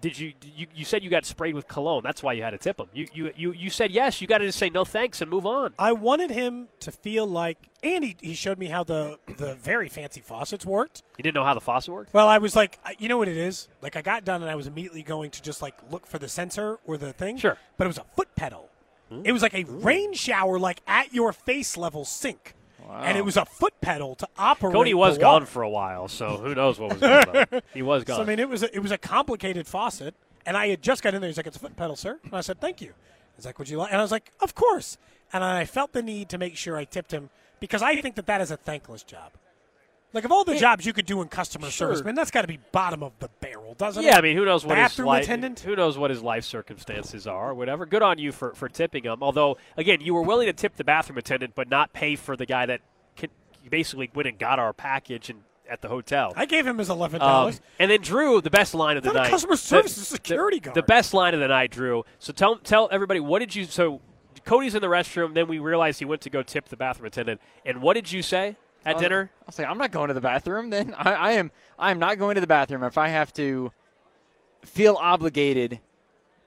[SPEAKER 4] did you, you? You said you got sprayed with cologne. That's why you had to tip him. You you you, you said yes. You got to just say no thanks and move on.
[SPEAKER 5] I wanted him to feel like, and he, he showed me how the the very fancy faucets worked.
[SPEAKER 4] You didn't know how the faucet worked.
[SPEAKER 5] Well, I was like, you know what it is? Like, I got done and I was immediately going to just like look for the sensor or the thing.
[SPEAKER 4] Sure.
[SPEAKER 5] But it was a foot pedal. Hmm? It was like a rain shower, like at your face level sink. And it was a foot pedal to operate.
[SPEAKER 4] Cody was gone for a while, so who knows what was going on. He was gone.
[SPEAKER 5] So I mean, it was a, it was a complicated faucet, and I had just got in there. He's like, "It's a foot pedal, sir," and I said, "Thank you." He's like, "Would you like?" And I was like, "Of course." And I felt the need to make sure I tipped him because I think that that is a thankless job. Like of all the jobs you could do in customer service, man, that's got to be bottom of the barrel, doesn't it?
[SPEAKER 4] Yeah, I mean, who knows what his
[SPEAKER 5] Bathroom
[SPEAKER 4] life,
[SPEAKER 5] attendant?
[SPEAKER 4] who knows what his life circumstances are, or whatever. Good on you for, for tipping him. Although, again, you were willing to tip the bathroom attendant, but not pay for the guy that can, basically went and got our package and at the hotel.
[SPEAKER 5] I gave him his eleven
[SPEAKER 4] Um,
[SPEAKER 5] dollars.
[SPEAKER 4] and then Drew, the best line of the night.
[SPEAKER 5] customer service,
[SPEAKER 4] the-
[SPEAKER 5] security
[SPEAKER 4] The,
[SPEAKER 5] guard.
[SPEAKER 4] The best line of the night, Drew. So tell tell everybody what did you? So Cody's in the restroom. Then we realized he went to go tip the bathroom attendant. And what did you say at
[SPEAKER 6] Uh,
[SPEAKER 4] dinner?
[SPEAKER 6] I was like, I'm not going to the bathroom. Then I, I am. I am not going to the bathroom if I have to feel obligated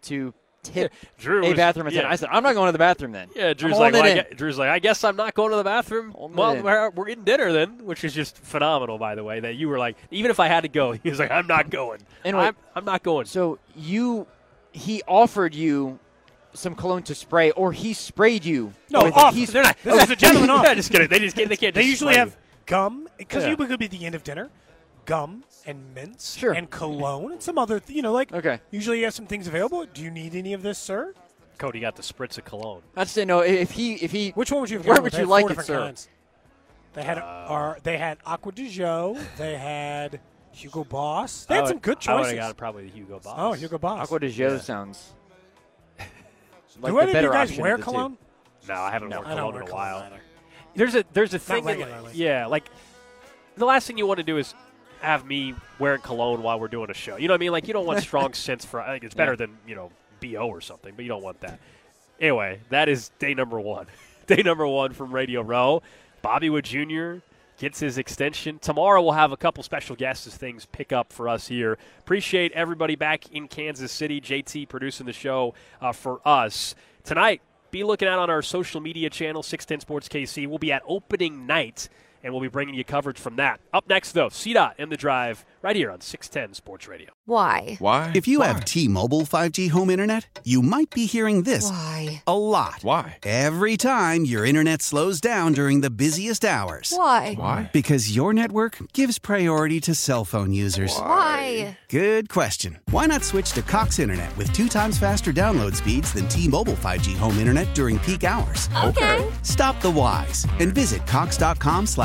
[SPEAKER 6] to tip
[SPEAKER 4] Drew
[SPEAKER 6] a
[SPEAKER 4] was-
[SPEAKER 6] bathroom attendant.
[SPEAKER 4] yeah.
[SPEAKER 6] I said, I'm not going to the bathroom then.
[SPEAKER 4] Yeah, Drew's like, well, I Drew's like, I guess I'm not going to the bathroom.
[SPEAKER 6] Holding
[SPEAKER 4] well, we're, we're eating dinner then, which is just phenomenal, by the way. That you were like, even if I had to go, he was like, I'm not going.
[SPEAKER 6] Anyway,
[SPEAKER 4] I'm, I'm not going.
[SPEAKER 6] So you, he offered you some cologne to spray, or he sprayed you.
[SPEAKER 5] No, off.
[SPEAKER 6] He's-
[SPEAKER 5] They're not- oh, this is a gentleman off.
[SPEAKER 4] yeah, just kidding. They just can't. They can't.
[SPEAKER 5] They
[SPEAKER 4] just
[SPEAKER 5] usually
[SPEAKER 4] spray
[SPEAKER 5] have
[SPEAKER 4] you.
[SPEAKER 5] gum because
[SPEAKER 4] Yeah.
[SPEAKER 5] you could be the end of dinner, gum and mints,
[SPEAKER 6] Sure.
[SPEAKER 5] and cologne and some other, th- you know, like
[SPEAKER 6] Okay.
[SPEAKER 5] Usually you have some things available. Do you need any of this, sir?
[SPEAKER 4] Cody got the spritz of cologne.
[SPEAKER 6] I just didn't know if he, if he.
[SPEAKER 5] Which one would you have
[SPEAKER 6] Where would
[SPEAKER 5] with?
[SPEAKER 6] you like it,
[SPEAKER 5] different
[SPEAKER 6] sir?
[SPEAKER 5] kinds. They had uh, our, they had Acqua di Gio. They had Hugo Boss. They had
[SPEAKER 4] would-
[SPEAKER 5] some good
[SPEAKER 4] I would
[SPEAKER 5] choices.
[SPEAKER 4] have got probably the Hugo oh, Boss.
[SPEAKER 5] oh, Hugo Boss.
[SPEAKER 6] Acqua di Gio sounds. Like
[SPEAKER 5] Do any of
[SPEAKER 6] better
[SPEAKER 5] you guys wear
[SPEAKER 6] of the two.
[SPEAKER 5] cologne?
[SPEAKER 4] No, I haven't worn cologne
[SPEAKER 5] wear
[SPEAKER 4] in a while.
[SPEAKER 5] either.
[SPEAKER 4] There's a there's a thing. in-
[SPEAKER 5] regularly.
[SPEAKER 4] yeah, like the last thing you want to do is have me wearing cologne while we're doing a show. You know what I mean? Like you don't want strong scents for. I think it's better
[SPEAKER 6] Yeah.
[SPEAKER 4] than you know bo or something, but you don't want that. Anyway, that is day number one. day number one from Radio Row. Bobby Witt Jr. gets his extension. Tomorrow we'll have a couple special guests as things pick up for us here. Appreciate everybody back in Kansas City. JT producing the show uh, for us tonight. Be looking out on our social media channel, 610 Sports KC. We'll be at opening night, and we'll be bringing you coverage from that. Up next, though, CDOT and the drive right here on 610 Sports Radio.
[SPEAKER 7] Why?
[SPEAKER 8] Why?
[SPEAKER 9] If you have T-Mobile 5G home internet, you might be hearing this
[SPEAKER 7] Why?
[SPEAKER 9] a lot.
[SPEAKER 8] Why?
[SPEAKER 9] Every time your internet slows down during the busiest hours.
[SPEAKER 7] Why?
[SPEAKER 8] Why?
[SPEAKER 9] Because your network gives priority to cell phone users.
[SPEAKER 7] Why?
[SPEAKER 9] Good question. Why not switch to Cox Internet with two times faster download speeds than T-Mobile 5G home internet during peak hours?
[SPEAKER 7] Okay.
[SPEAKER 9] Stop the whys and visit cox.com